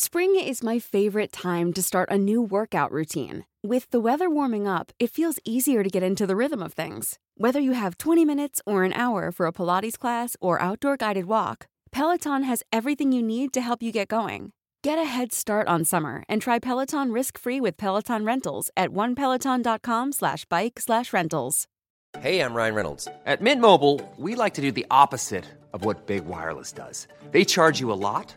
Spring is my favorite time to start a new workout routine. With the weather warming up, it feels easier to get into the rhythm of things. Whether you have 20 minutes or an hour for a Pilates class or outdoor guided walk, Peloton has everything you need to help you get going. Get a head start on summer and try Peloton risk-free with Peloton Rentals at onepeloton.com slash bike slash rentals. Hey, I'm Ryan Reynolds. At Mint Mobile, we like to do the opposite of what Big Wireless does. They charge you a lot,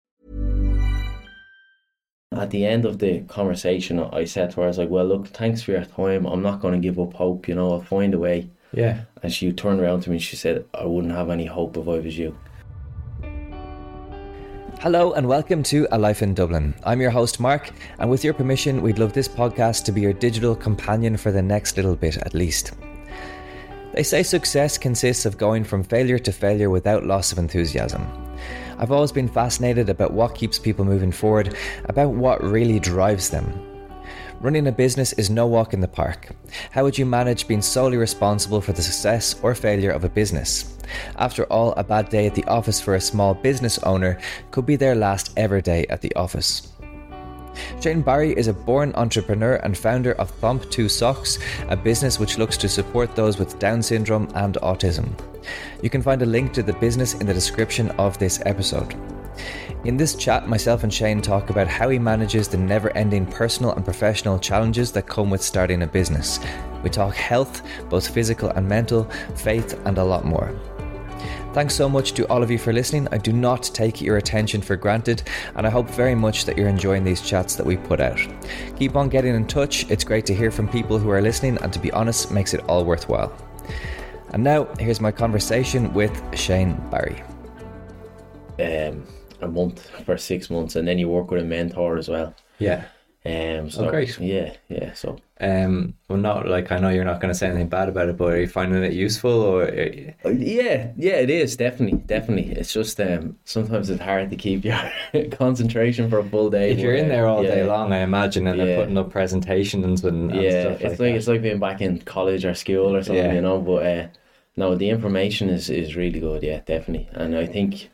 At the end of the conversation, I said to her, I was like, well, look, thanks for your time. I'm not going to give up hope. You know, I'll find a way. Yeah. And she turned around to me and she said, I wouldn't have any hope if I was you. Hello and welcome to A Life in Dublin. I'm your host, Mark, and with your permission, we'd love this podcast to be your digital companion for the next little bit at least. They say success consists of going from failure to failure without loss of enthusiasm. I've always been fascinated about what keeps people moving forward, about what really drives them. Running a business is no walk in the park. How would you manage being solely responsible for the success or failure of a business? After all, a bad day at the office for a small business owner could be their last ever day at the office. Shane Barry is a born entrepreneur and founder of Thomp 2 Socks, a business which looks to support those with Down syndrome and autism. You can find a link to the business in the description of this episode. In this chat, myself and Shane talk about how he manages the never ending personal and professional challenges that come with starting a business. We talk health, both physical and mental, faith, and a lot more. Thanks so much to all of you for listening. I do not take your attention for granted, and I hope very much that you're enjoying these chats that we put out. Keep on getting in touch, it's great to hear from people who are listening, and to be honest, makes it all worthwhile. And now, here's my conversation with Shane Barry. Um, a month for six months, and then you work with a mentor as well. Yeah. Um, so, Oh, great. Yeah, yeah. So Um, well, not like I know you're not going to say anything bad about it, but are you finding it useful or? Uh, Yeah, yeah, it is definitely, definitely. It's just um, sometimes it's hard to keep your concentration for a full day. If you're in uh, there all day long, I imagine, and Yeah. they're putting up presentations and, and yeah, stuff it's like, it's like being back in college or school or something, Yeah. you know. But uh, no, the information is is really good. Yeah, definitely. And I think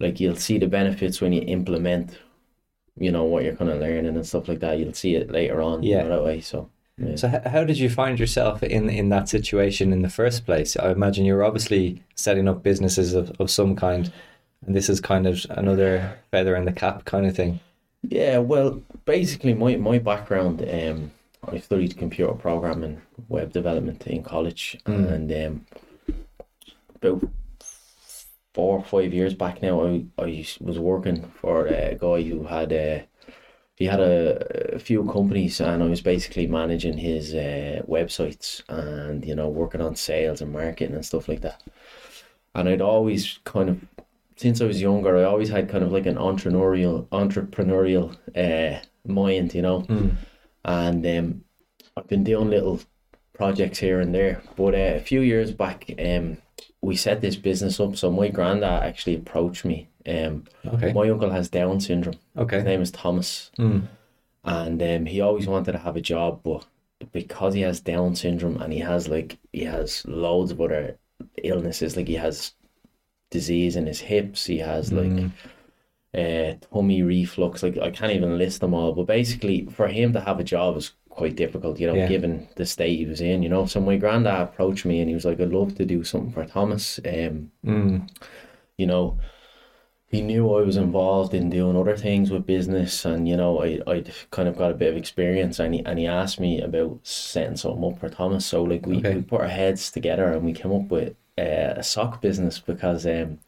like you'll see the benefits when you implement, you know, what you're kind of learning and stuff like that. You'll see it later on. you Yeah. know, that way. So. Yeah. So, how did you find yourself in in that situation in the first place? I imagine you were obviously setting up businesses of, of some kind, and this is kind of another feather in the cap kind of thing. Yeah, well, basically, my, my background, um, I studied computer programming, web development in college, Mm. and um, about four or five years back now, I, I was working for a guy who had a he had a, a few companies, and I was basically managing his uh, websites and you know working on sales and marketing and stuff like that. And I'd always kind of since I was younger, I always had kind of like an entrepreneurial entrepreneurial uh, mind, you know. And um, I've been doing little projects here and there. But uh, a few years back, um, we set this business up. So my granddad actually approached me. Um, Okay. my uncle has Down syndrome. Okay. His name is Thomas, Mm. and um, he always wanted to have a job, but because he has Down syndrome and he has like he has loads of other illnesses, like he has disease in his hips, he has like uh, tummy reflux. Like I can't even list them all, but basically for him to have a job is quite difficult, you know, Yeah. given the state he was in, you know. So my granddad approached me and he was like, "I'd love to do something for Thomas." Um, Mm. you know, he knew I was involved in doing other things with business, and you know, I I'd kind of got a bit of experience, and he and he asked me about setting something up for Thomas. So like we, Okay. we put our heads together and we came up with uh, a sock business because um.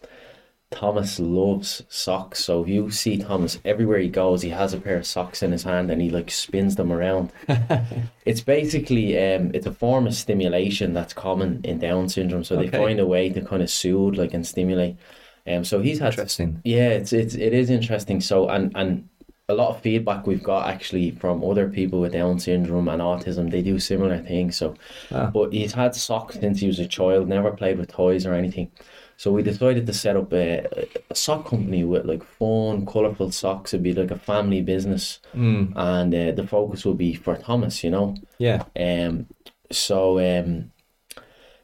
Thomas loves socks, so if you see Thomas everywhere he goes, he has a pair of socks in his hand and he like spins them around. it's basically um, it's a form of stimulation that's common in Down syndrome. So they find a way to kind of soothe, like and stimulate. Um, so he's had Interesting. yeah, it's it's it is interesting. So and and a lot of feedback we've got actually from other people with Down syndrome and autism. They do similar things. So, Ah. but he's had socks since he was a child. Never played with toys or anything. So we decided to set up a, a sock company with like fun, colourful socks. It'd be like a family business, Mm. and uh, the focus would be for Thomas. You know. Yeah. Um, so um,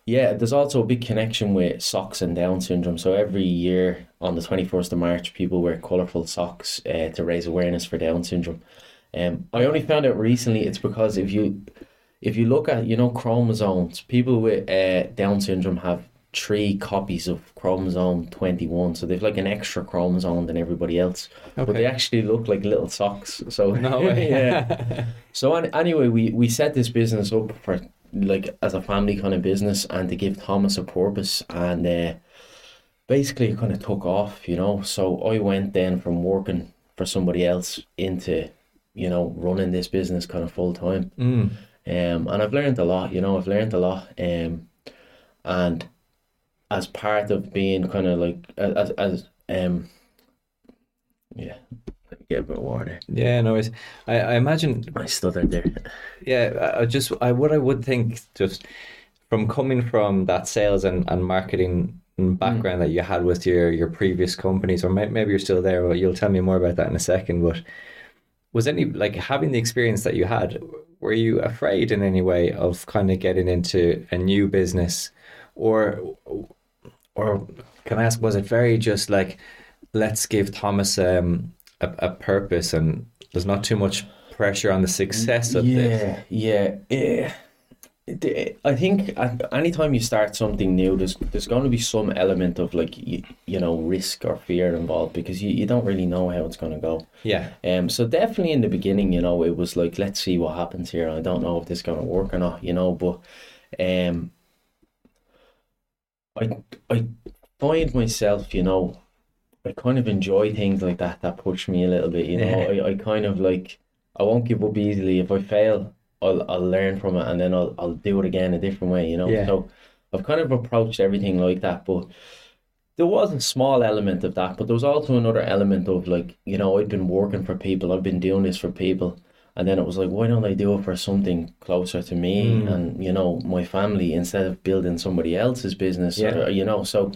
yeah, there's also a big connection with socks and Down syndrome. So every year on the 21st of March, people wear colourful socks uh, to raise awareness for Down syndrome. Um, I only found out recently it's because if you if you look at you know chromosomes, people with uh, Down syndrome have three copies of chromosome 21 so they've like an extra chromosome than everybody else but they actually look like little socks so No yeah so an- anyway, we we set this business up for like as a family kind of business and to give Thomas a purpose and uh, basically it kind of took off, you know. So I went then from working for somebody else into you know running this business kind of full time. Mm. Um, and I've learned a lot, you know, I've learned a lot. Um, and as part of being kind of like as as um, yeah, get a bit water. Yeah, no, it's, I, I imagine I stuttered there. Yeah, I just I what I would think just from coming from that sales and, and marketing background that you had with your your previous companies, or may, maybe you're still there, but you'll tell me more about that in a second. But was any like having the experience that you had? Were you afraid in any way of kind of getting into a new business, or or can I ask? Was it very just like let's give Thomas um, a a purpose and there's not too much pressure on the success of this? yeah, yeah, yeah. I think anytime you start something new, there's there's going to be some element of like you, you know risk or fear involved because you, you don't really know how it's going to go. Yeah. Um, so definitely in the beginning, you know, it was like let's see what happens here. I don't know if this is going to work or not, you know, but um, I I find myself, you know, I kind of enjoy things like that that push me a little bit, you know. Yeah. I, I kind of like I won't give up easily. If I fail, I'll I'll learn from it and then I'll I'll do it again a different way, you know. Yeah. So I've kind of approached everything like that, but there was a small element of that, but there was also another element of like, you know, I'd been working for people, I've been doing this for people, and then it was like, why don't I do it for something closer to me Mm. and you know my family instead of building somebody else's business, Yeah. or, you know, so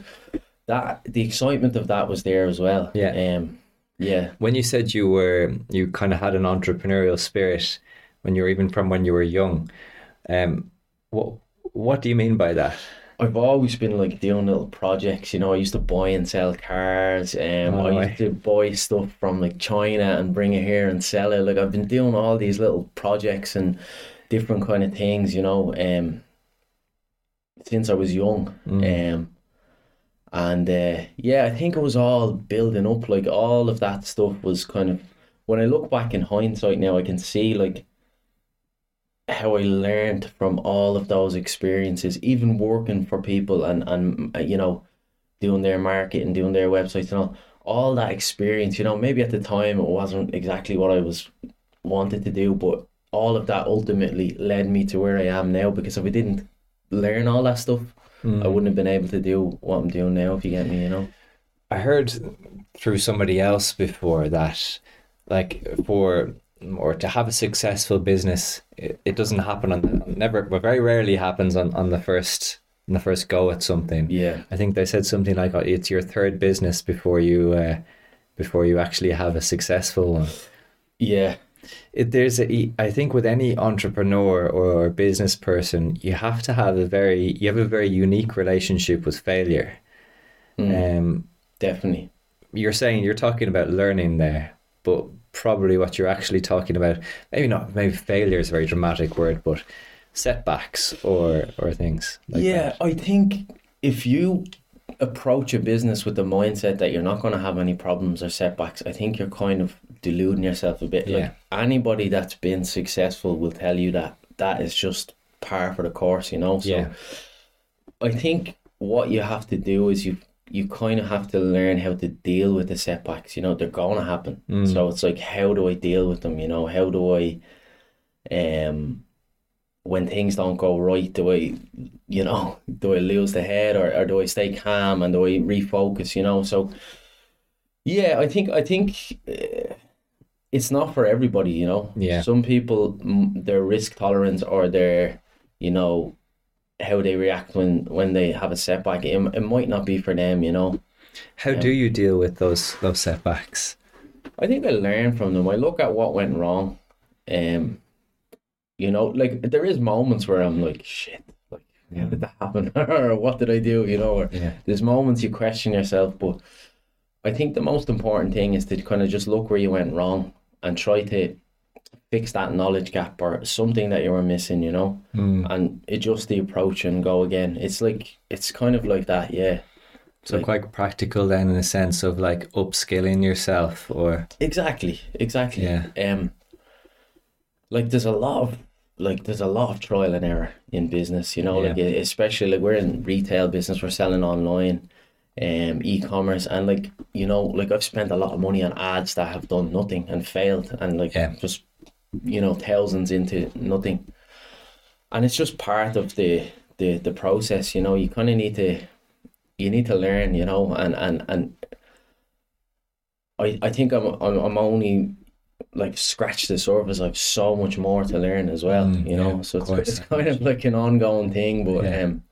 that the excitement of that was there as well. Yeah. Um, yeah. When you said you were you kind of had an entrepreneurial spirit when you were even from when you were young, um, what what do you mean by that? I've always been like doing little projects, you know. I used to buy and sell cars, um, Oh, I used to buy stuff from like China and bring it here and sell it. Like I've been doing all these little projects and different kind of things, you know, um, since I was young. Mm. Um, and uh, yeah, I think it was all building up. Like all of that stuff was kind of when I look back in hindsight now, I can see like how I learned from all of those experiences, even working for people and and uh, you know, doing their marketing, doing their websites and all. All that experience, you know, maybe at the time it wasn't exactly what I was wanted to do, but all of that ultimately led me to where I am now. Because if I didn't learn all that stuff, Mm. I wouldn't have been able to do what I'm doing now. If you get me, you know. I heard through somebody else before that, like for or to have a successful business, it, it doesn't happen on the, never, but very rarely happens on, on the first on the first go at something. Yeah. I think they said something like oh, it's your third business before you uh, before you actually have a successful one. Yeah. It, there's a, I think with any entrepreneur or business person, you have to have a very you have a very unique relationship with failure. Mm, Um, definitely. you're saying you're talking about learning there, but probably what you're actually talking about, maybe not, maybe failure is a very dramatic word, but setbacks or or things like yeah, that. I think if you approach a business with the mindset that you're not going to have any problems or setbacks, I think you're kind of deluding yourself a bit. Yeah. Like anybody that's been successful will tell you that that is just par for the course, you know. So Yeah. I think what you have to do is you you kind of have to learn how to deal with the setbacks. You know, they're going to happen. Mm. So it's like, how do I deal with them? You know, how do I, um, when things don't go right, do I, you know, do I lose the head or, or do I stay calm and do I refocus? You know, so yeah, I think I think uh, it's not for everybody. You know, Yeah. Some people, their risk tolerance or their, you know, how they react when when they have a setback, it, it might not be for them. You know. How do you deal with those those setbacks? I think I learn from them. I look at what went wrong. Um, you know, like there is moments where I'm like, shit, like how did that happen? or what did I do? You know, or Yeah. there's moments you question yourself, but I think the most important thing is to kind of just look where you went wrong and try to fix that knowledge gap or something that you were missing, you know, and adjust the approach and go again. It's like it's kind of like that, yeah. So Like- quite practical then in a sense of like upskilling yourself or Exactly, exactly. Yeah. Um, like there's a lot of like there's a lot of trial and error in business. You know, like Yeah. especially like we're in retail business, we're selling online, um, e-commerce, and like you know, like I've spent a lot of money on ads that have done nothing and failed, and like Yeah. just you know thousands into nothing, and it's just part of the the the process. You know, you kind of need to you need to learn. You know, and and and I, I think I'm, I'm I'm only like scratched the surface. I've so much more to learn as well, Mm, you know. yeah, so it's, course. it's kind of like an ongoing thing, but Yeah. um,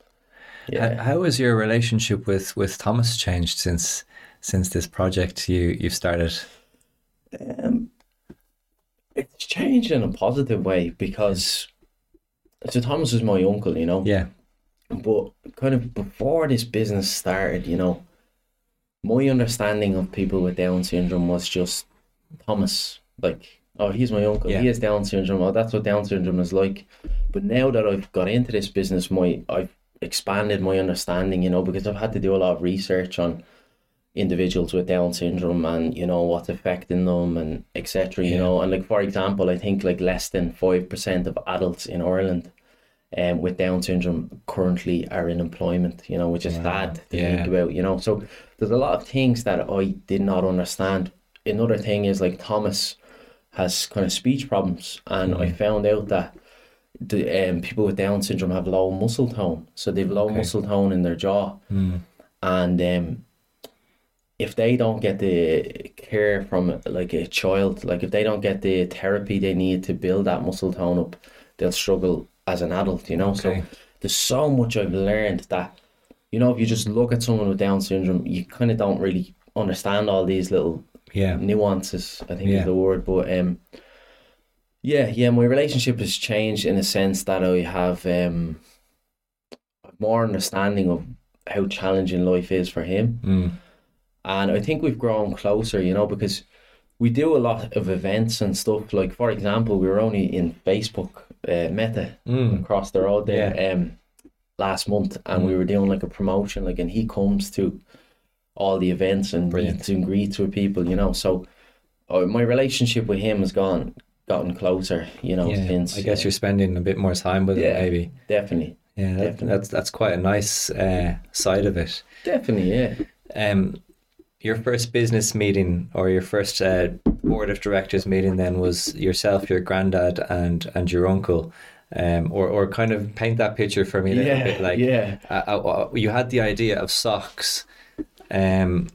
H- yeah, how has your relationship with with Thomas changed since since this project you you've started? um, it's changed in a positive way because so Thomas is my uncle, you know. Yeah. But kind of before this business started, you know, my understanding of people with Down syndrome was just Thomas. Like, oh, he's my uncle. Yeah. He has Down syndrome. Oh, that's what Down syndrome is like. But now that I've got into this business, my I've expanded my understanding, you know, because I've had to do a lot of research on individuals with Down syndrome and you know what's affecting them and etc. You Yeah. know, and like for example, I think like less than five percent of adults in Ireland um, with Down syndrome currently are in employment, you know, which is sad to Yeah. think about, you know. So there's a lot of things that I did not understand. Another thing is like Thomas has kind of speech problems, and I found out that the um, people with Down syndrome have low muscle tone, so they've low muscle tone in their jaw, and um, if they don't get the care from like a child, like if they don't get the therapy they need to build that muscle tone up, they'll struggle as an adult, you know. Okay. So there's so much I've learned that, you know, if you just look at someone with Down syndrome, you kind of don't really understand all these little Yeah. nuances. I think Yeah. is the word, but um, yeah, yeah, my relationship has changed in a sense that I have um more understanding of how challenging life is for him. Mm. And I think we've grown closer, you know, because we do a lot of events and stuff. Like, for example, we were only in Facebook uh, Meta Mm. across the road there Yeah. um, last month, and we were doing like a promotion, like, and he comes to all the events and Brilliant. meets and greets with people, you know. So, uh, my relationship with him has gone gotten closer, you know, Yeah. since I guess uh, you're spending a bit more time with it Yeah. maybe. definitely, Yeah, that, Definitely. that's that's quite a nice uh, side of it. definitely, yeah. Um, your first business meeting or your first uh, board of directors meeting then was yourself, your granddad, and and your uncle. Um, or, or kind of paint that picture for me a little Yeah, bit like yeah. uh, uh, you had the idea of socks um,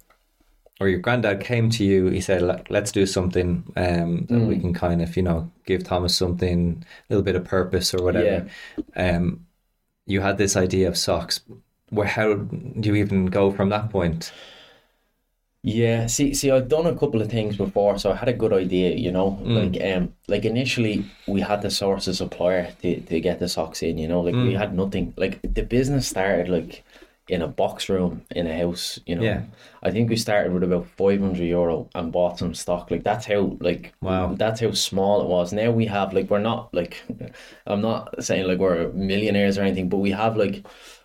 or your granddad came to you he said "Let- let's do something um, that we can kind of you know give Thomas something a little bit of purpose or whatever. Um, you had this idea of socks. Where how do you even go from that point Yeah, see, see, I've done a couple of things before, so I had a good idea, you know. Mm. Like, um, like initially we had to source a supplier to, to get the socks in, you know. Like Mm. we had nothing. Like the business started like in a box room in a house, you know. Yeah. I think we started with about five hundred euro and bought some stock. Like that's how like Wow. that's how small it was. Now we have like we're not like I'm not saying like we're millionaires or anything, but we have like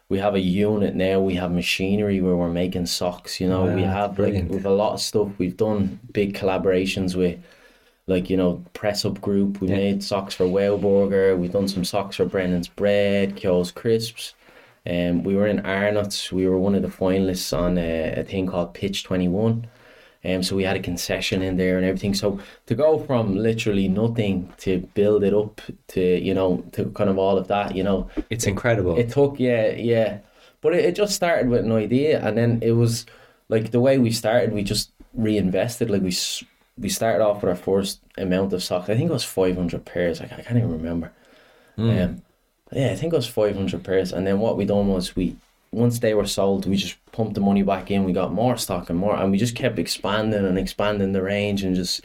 we have a unit now. We have machinery where we're making socks. You know, we have brilliant. like we've a lot of stuff. We've done big collaborations with, like you know, Press Up Group. We Yeah. made socks for Wow Burger. We've done some socks for Brennan's Bread, Keogh's Crisps. Um, we were in Arnott's. We were one of the finalists on a, a thing called Pitch Twenty One. Um, so we had a concession in there and everything. So to go from literally nothing to build it up to you know to kind of all of that, you know, It's incredible. it took yeah yeah, but it, it just started with an idea, and then it was like the way we started. We just reinvested. Like we we started off with our first amount of socks. I think it was five hundred pairs. I, ca- I can't even remember. Um, yeah, I think it was five hundred pairs. And then what we done was we once they were sold, we just pumped the money back in. We got more stock and more, and we just kept expanding and expanding the range and just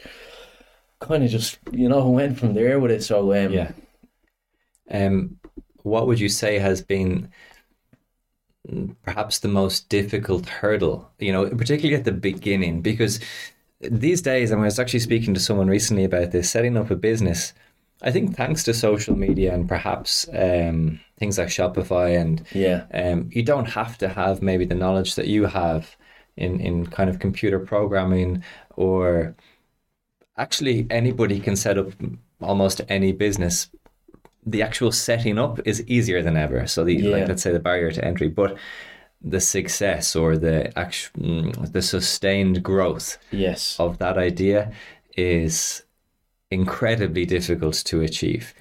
kind of just you know went from there with it. So um, Yeah. Um, what would you say has been perhaps the most difficult hurdle? You know, particularly at the beginning, because these days, and I was actually speaking to someone recently about this, setting up a business. I think thanks to social media and perhaps um, things like Shopify and yeah, um, you don't have to have maybe the knowledge that you have in, in kind of computer programming or actually anybody can set up almost any business. The actual setting up is easier than ever. So the Yeah. like let's say the barrier to entry but the success or the actual the sustained growth yes, of that idea is incredibly difficult to achieve.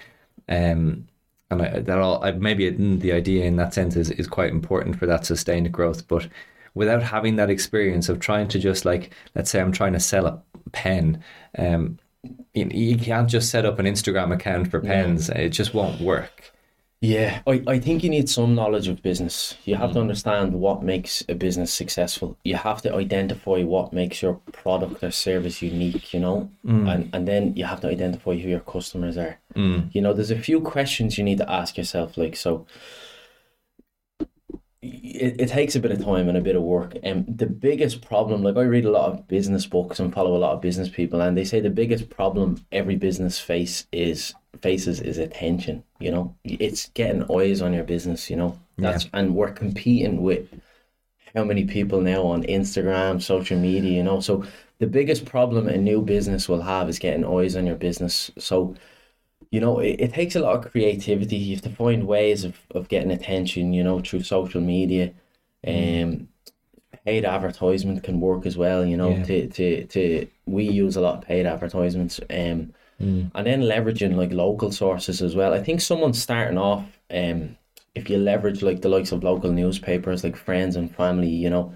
Um, and I, that all I, maybe it, the idea in that sense is, is quite important for that sustained growth. But without having that experience of trying to just like, let's say I'm trying to sell a pen, um, you, you can't just set up an Instagram account for pens. It just won't work. Yeah, I, I think you need some knowledge of business. You have to mm. understand what makes a business successful. You have to identify what makes your product or service unique, you know? Mm. And and then you have to identify who your customers are. Mm. You know, there's a few questions you need to ask yourself, like so it, it takes a bit of time and a bit of work. And the biggest problem, like I read a lot of business books and follow a lot of business people, and they say the biggest problem every business face is faces is attention. You know, it's getting eyes on your business. You know, that's and we're competing with how many people now on Instagram, social media. You know, so the biggest problem a new business will have is getting eyes on your business. So you know, it, it takes a lot of creativity. You have to find ways of, of getting attention, you know, through social media. Um, paid advertisement can work as well, you know, Yeah. to, to, to, we use a lot of paid advertisements. Um, and then leveraging like local sources as well. I think someone starting off, um, if you leverage like the likes of local newspapers, like friends and family, you know,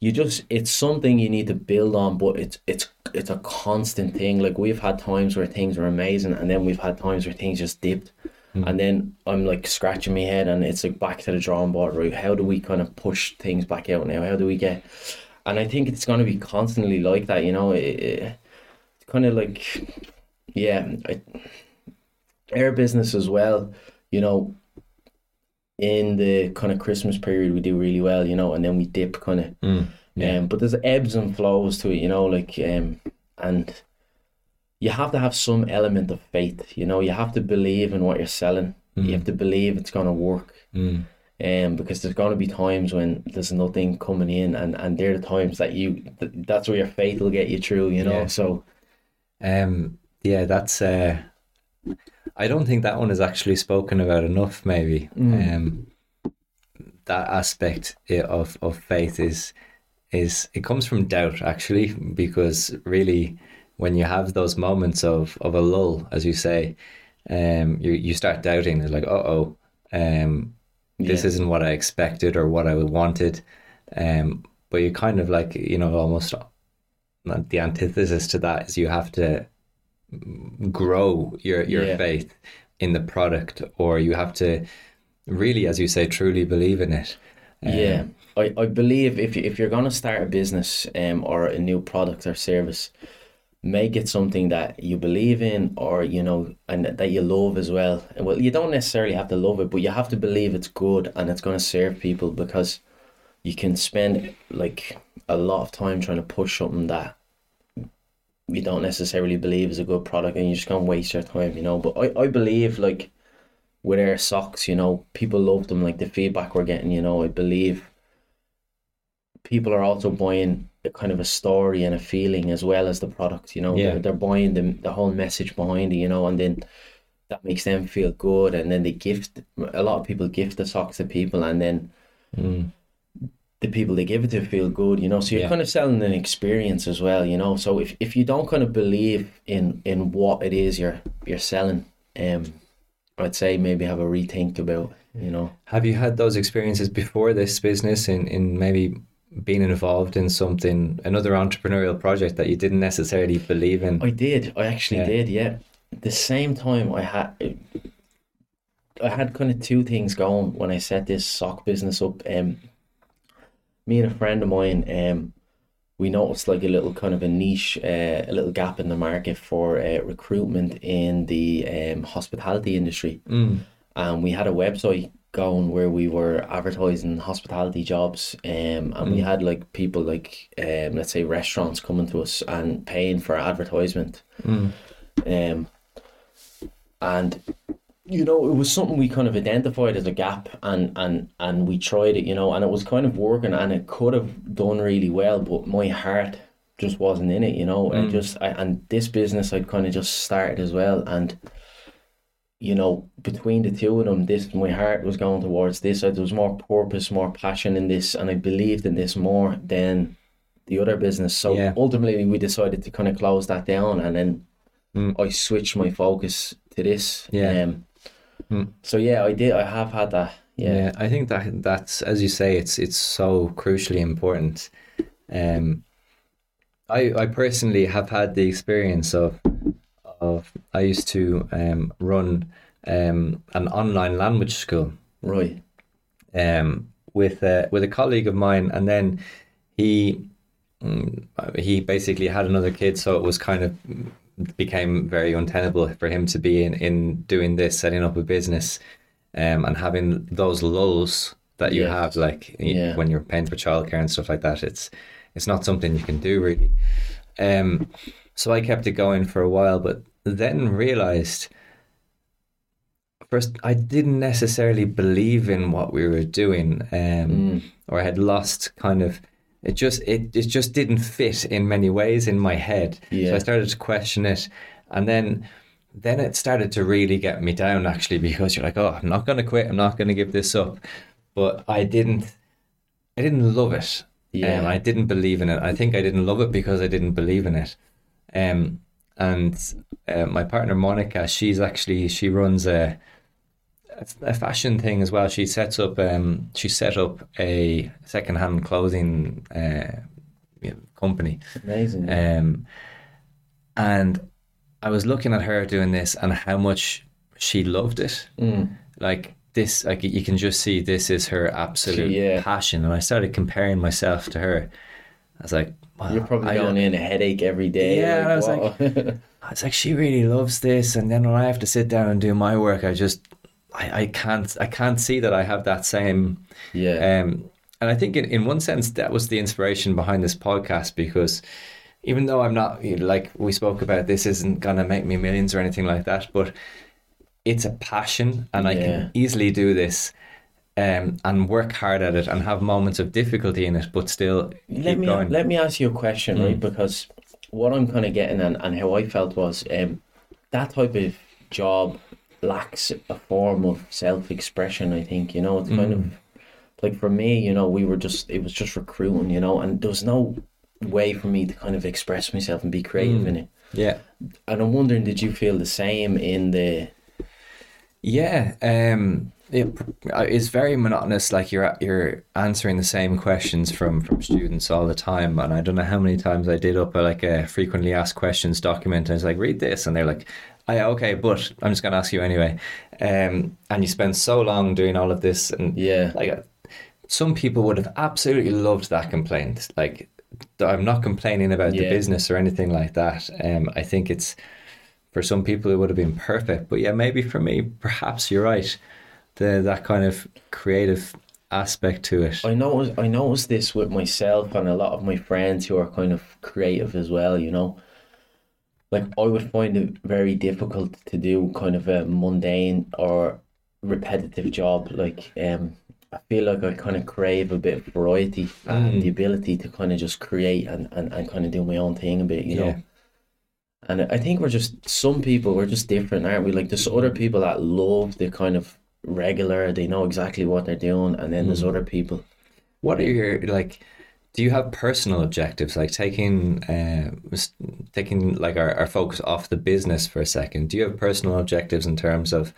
you just it's something you need to build on but it's it's it's a constant thing. Like we've had times where things were amazing and then we've had times where things just dipped. Hmm. And then i'm like scratching my head and it's like back to the drawing board right how do we kind of push things back out now? How do we get and i think it's going to be constantly like that you know? It, it, it's kind of like yeah I, air business as well you know in the kind of Christmas period we do really well, you know, and then we dip kind of. Um, but there's ebbs and flows to it, you know, like um, and you have to have some element of faith, you know. You have to believe in what you're selling. You have to believe it's gonna work. Um, because there's gonna be times when there's nothing coming in, and and they're the times that you th- that's where your faith will get you through, you know. Yeah. So Um, yeah, that's. Uh, I don't think that one is actually spoken about enough. Maybe um, that aspect of of faith is is it comes from doubt actually, because really, when you have those moments of of a lull, as you say, um, you you start doubting. It's like, uh oh, um, this Yeah. isn't what I expected or what I wanted. Um, but you kind of like you know almost the antithesis to that is you have to grow your your Yeah. faith in the product or you have to really as you say truly believe in it Um, Yeah, I, I believe if you, if you're gonna start a business um or a new product or service, make it something that you believe in or you know and that you love as well. Well, you don't necessarily have to love it, but you have to believe it's good and it's gonna serve people because you can spend like a lot of time trying to push something that you don't necessarily believe is a good product and you're just gonna waste your time, you know. But I, I believe like with our socks, you know, people love them. Like the feedback we're getting, you know, I believe people are also buying a kind of a story and a feeling as well as the product. You know, Yeah. they're, they're buying the the whole message behind it. You know, and then that makes them feel good, and then they gift. A lot of people gift the socks to people, and then Mm. The people they give it to feel good, you know. So you're Yeah. kind of selling an experience as well, you know. So if, if you don't kind of believe in in what it is you're you're selling, um, I'd say maybe have a rethink about, you know. Have you had those experiences before this business in, in maybe being involved in something, another entrepreneurial project that you didn't necessarily believe in? I did, I actually Yeah. did, yeah. The same time I had, I had kind of two things going when I set this sock business up. Um, me and a friend of mine, um, we noticed like a little kind of a niche, uh, a little gap in the market for uh, recruitment in the um, hospitality industry. Mm. And we had a website going where we were advertising hospitality jobs. Um, and we had like people like, um, let's say restaurants coming to us and paying for advertisement. Mm. Um, and you know, it was something we kind of identified as a gap, and and and we tried it, you know, and it was kind of working, and it could have done really well, but my heart just wasn't in it, you know. And just I, and this business I'd kind of just started as well, and you know, between the two of them, this my heart was going towards this. There was more purpose, more passion in this, and I believed in this more than the other business. So Yeah. ultimately, we decided to kind of close that down, and then Mm. I switched my focus to this. Yeah. Um, Mm. So yeah, I did. I have had that. Yeah. Yeah. I think that that's as you say, it's it's so crucially important. Um, I I personally have had the experience of of I used to um run um an online language school. Right. um, with uh, with a colleague of mine, and then he mm, he basically had another kid, so it was kind of became very untenable for him to be in in doing this, setting up a business, um, and having those lulls that you Yeah. have, like Yeah. when you're paying for childcare and stuff like that. It's it's not something you can do really. Um, so I kept it going for a while, but then realized first I didn't necessarily believe in what we were doing, um, or I had lost kind of. It just it, it just didn't fit in many ways in my head. So I started to question it, and then then it started to really get me down actually because you're like, oh, I'm not going to quit. I'm not going to give this up. But I didn't. I didn't love it. Yeah. Um, I didn't believe in it. I think I didn't love it because I didn't believe in it. Um, and uh, my partner Monica, she's actually she runs a a fashion thing as well. She sets up um she set up a secondhand clothing uh company. Amazing. Um, and I was looking at her doing this and how much she loved it. Mm. Like this, like you can just see this is her absolute Yeah. passion. And I started comparing myself to her. I was like, wow, You're probably I- going in a headache every day. Yeah, and I was what? I was like, she really loves this, and then when I have to sit down and do my work, I just, I, I can't, I can't see that I have that same. yeah. Um, and I think in, in one sense that was the inspiration behind this podcast because even though I'm not like we spoke about, this isn't gonna make me millions or anything like that, but it's a passion, and I Yeah. can easily do this. Um, and work hard at it and have moments of difficulty in it, but still let keep me going. Mm. let me ask you a question, right? Because what I'm kind of getting and, and how I felt was um, that type of job lacks a form of self expression. I think you know it's kind Mm. of like for me, you know, we were just it was just recruiting, you know, and there was no way for me to kind of express myself and be creative Mm. in it. yeah, And I'm wondering, did you feel the same in the? Yeah, um, it's very monotonous. Like you're you're answering the same questions from from students all the time, and I don't know how many times I did up a, like a frequently asked questions document. And I was like, read this, and they're like, "Oh, yeah, okay, but I'm just gonna ask you anyway." Um, and you spend so long doing all of this, and Yeah. like some people would have absolutely loved that complaint. Like, I'm not complaining about the business or anything like that. Um, I think it's for some people it would have been perfect, but yeah, maybe for me, perhaps you're right. The that kind of creative aspect to it. I know I noticed this with myself and a lot of my friends who are kind of creative as well, you know. Like I would find it very difficult to do kind of a mundane or repetitive job. Like um, I feel like I kind of crave a bit of variety and the ability to kind of just create and, and, and kind of do my own thing a bit, you Yeah. know. And I think we're just some people we're just different, aren't we? Like there's other people that love the kind of regular, they know exactly what they're doing, and then there's other people. What are your like? Do you have personal objectives, like taking, uh, taking like our, our focus off the business for a second? Do you have personal objectives in terms of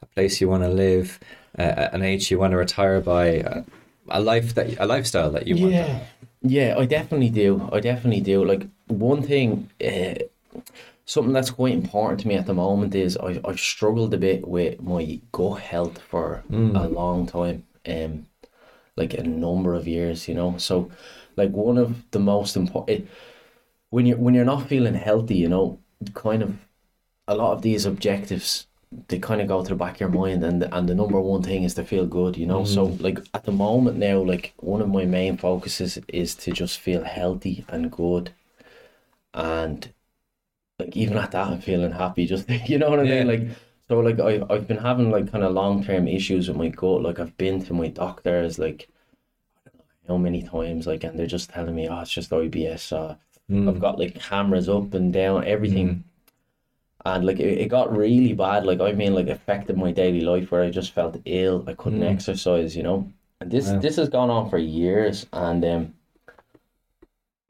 a place you want to live, uh, an age you want to retire by, a, a life that a lifestyle that you want? Yeah, yeah, I definitely do. I definitely do. Like one thing, uh, something that's quite important to me at the moment is I I've struggled a bit with my gut health for a long time. Um, like a number of years, you know. So, like one of the most important when you're when you're not feeling healthy, you know, kind of a lot of these objectives they kind of go to the back of your mind and and the number one thing is to feel good you know? So mm. like at the moment now like one of my main focuses is to just feel healthy and good and like even at that I'm feeling happy just you know what I Yeah. mean like so like I, I've been having like kind of long-term issues with my gut like I've been to my doctors like know how many times like and they're just telling me oh it's just IBS uh, I've got like cameras up and down everything. And like it, it got really bad like I mean like affected my daily life where I just felt ill I couldn't exercise you know? And this this has gone on for years and um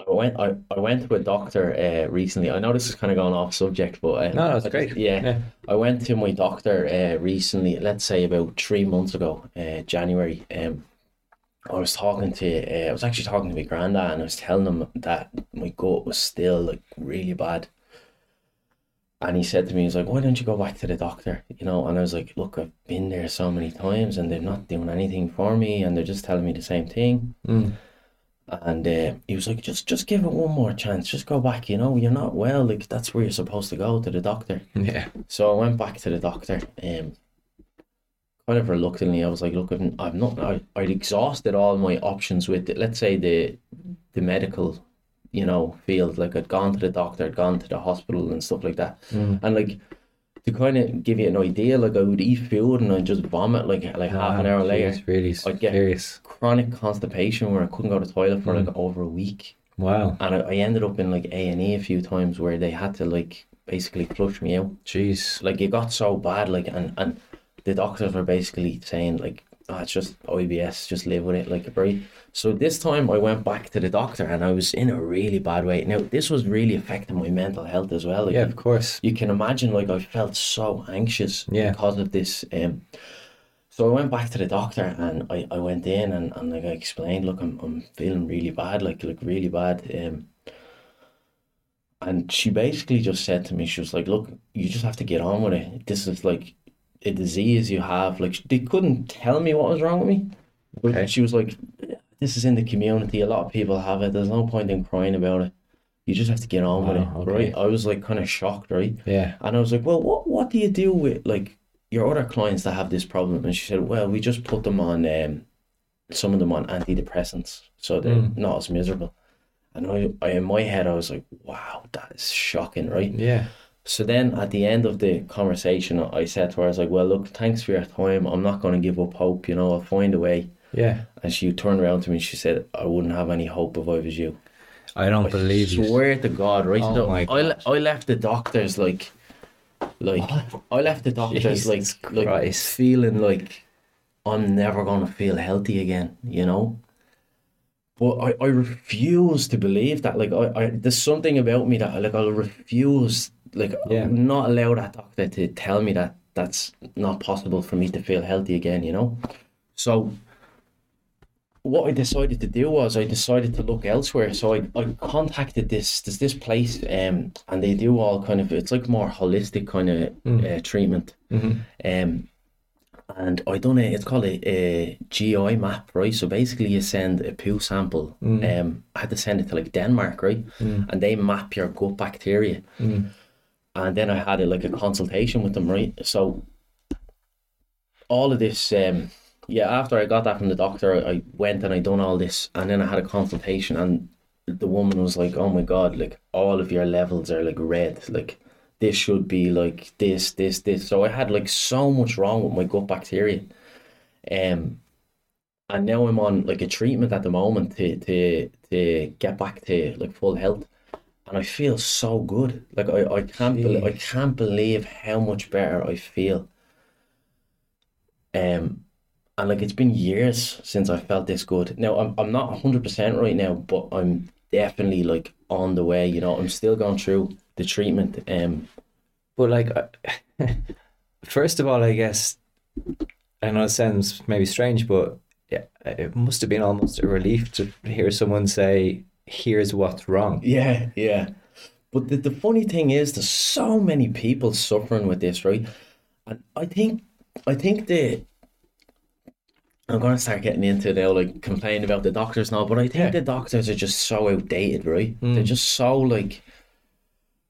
I went I, I went to a doctor uh, recently. I know this is kind of going off subject but uh, No, just- great. yeah, Yeah. I went to my doctor uh, recently let's say about three months ago uh, January um I was talking to uh, I was actually talking to my granddad and I was telling him that my gut was still like really bad and he said to me, he's like, why don't you go back to the doctor? You know, and I was like, look, I've been there so many times and they're not doing anything for me and they're just telling me the same thing. And uh, he was like, just just give it one more chance. Just go back, you know, you're not well. Like, that's where you're supposed to go, to the doctor. Yeah. So I went back to the doctor. Um, kind of reluctantly, I was like, look, I'm, I've not, I, I'd exhausted all my options with, it. let's say, the the medical, you know, field. Like, I'd gone to the doctor, I'd gone to the hospital and stuff like that. And like, to kind of give you an idea, like, I would eat food and I'd just vomit like like half an Ah, hour later. geez, really I'd get serious. chronic constipation where I couldn't go to the toilet for like over a week. Wow. And I, I ended up in like A and E a few times where they had to like basically flush me out. Jeez. Like it got so bad, like and and the doctors were basically saying like, oh, it's just IBS, just live with it, like right. So this time I went back to the doctor and I was in a really bad way. Now this was really affecting my mental health as well. Like, Yeah, of course. you can imagine like I felt so anxious Yeah. because of this. Um, so I went back to the doctor and I, I went in and, and like I explained, look, I'm I'm feeling really bad, like like really bad. Um, and she basically just said to me, she was like, look, you just have to get on with it. This is like a disease you have. Like they couldn't tell me what was wrong with me, but Okay. she was like, this is in the community. A lot of people have it. There's no point in crying about it. You just have to get on with it, okay. right? I was like kind of shocked, right? Yeah. And I was like, well, what what do you do with like your other clients that have this problem? And she said, well, we just put them on um, some of them on antidepressants, so they're Mm. not as miserable. And I, I, in my head, I was like, wow, that is shocking, right? Yeah. So then at the end of the conversation, I said to her, I was like, well, look, thanks for your time. I'm not going to give up hope. You know, I'll find a way. Yeah. And she turned around to me and she said, I wouldn't have any hope if I was you. I don't believe you. Swear to God, right? Oh my I, le- I left the doctors like, like I left the doctors Jesus like, like Christ. feeling like I'm never gonna feel healthy again, you know. But I, I refuse to believe that. Like I, I there's something about me that I like I'll refuse like Yeah. Not allow that doctor to tell me that that's not possible for me to feel healthy again, you know. So what I decided to do was I decided to look elsewhere. So I, I contacted this there's this place um and they do all kind of it's like more holistic kind of uh, treatment. Um and I done it. It's called a, a GI map, right? So basically, you send a poo sample. Um, I had to send it to like Denmark, right? And they map your gut bacteria. And then I had a, like a consultation with them, right? So all of this, um, yeah. After I got that from the doctor, I went and I done all this, and then I had a consultation, and the woman was like, "Oh my god, like all of your levels are like red, like this should be like this, this, this. So I had like so much wrong with my gut bacteria. Um, and now I'm on like a treatment at the moment to to to get back to like full health, and I feel so good. Like I, I can't believe I can't believe how much better I feel. Um, and like it's been years since I felt this good. Now I'm I'm not hundred percent right now, but I'm definitely like on the way. You know, I'm still going through the treatment. Um, But like, first of all, I guess I know it sounds maybe strange, but yeah, it must have been almost a relief to hear someone say, "Here's what's wrong." Yeah, yeah. But the, the funny thing is there's so many people suffering with this, right? And I think I think the I'm gonna start getting into now like complaining about the doctors now, but I think Yeah. the doctors are just so outdated, right? Hmm. They're just so like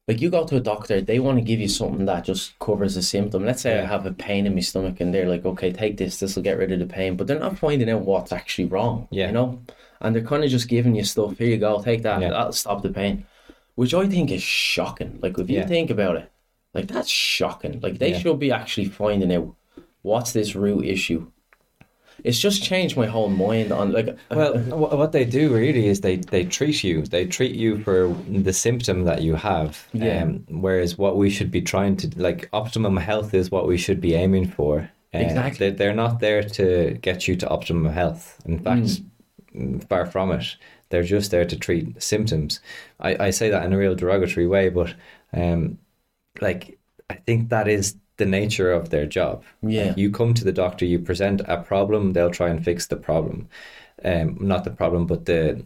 like you go to a doctor, they want to give you something that just covers a symptom. Let's say I have a pain in my stomach and they're like, okay, take this, this will get rid of the pain. But they're not finding out what's actually wrong. Yeah. You know? And they're kind of just giving you stuff. Here you go, take that. Yeah. That'll stop the pain. Which I think is shocking. Like if you Yeah. think about it, like that's shocking. Like they Yeah. should be actually finding out what's this root issue. It's just changed my whole mind on like Well, what they do really is they, they treat you. They treat you for the symptom that you have. Yeah. Um, whereas what we should be trying to like optimum health is what we should be aiming for. Uh, Exactly. They, they're not there to get you to optimum health. In fact, mm, far from it. They're just there to treat symptoms. I, I say that in a real derogatory way, but um, like I think that is the nature of their job. Yeah. Like, you come to the doctor, you present a problem, they'll try and fix the problem. Um, not the problem, but the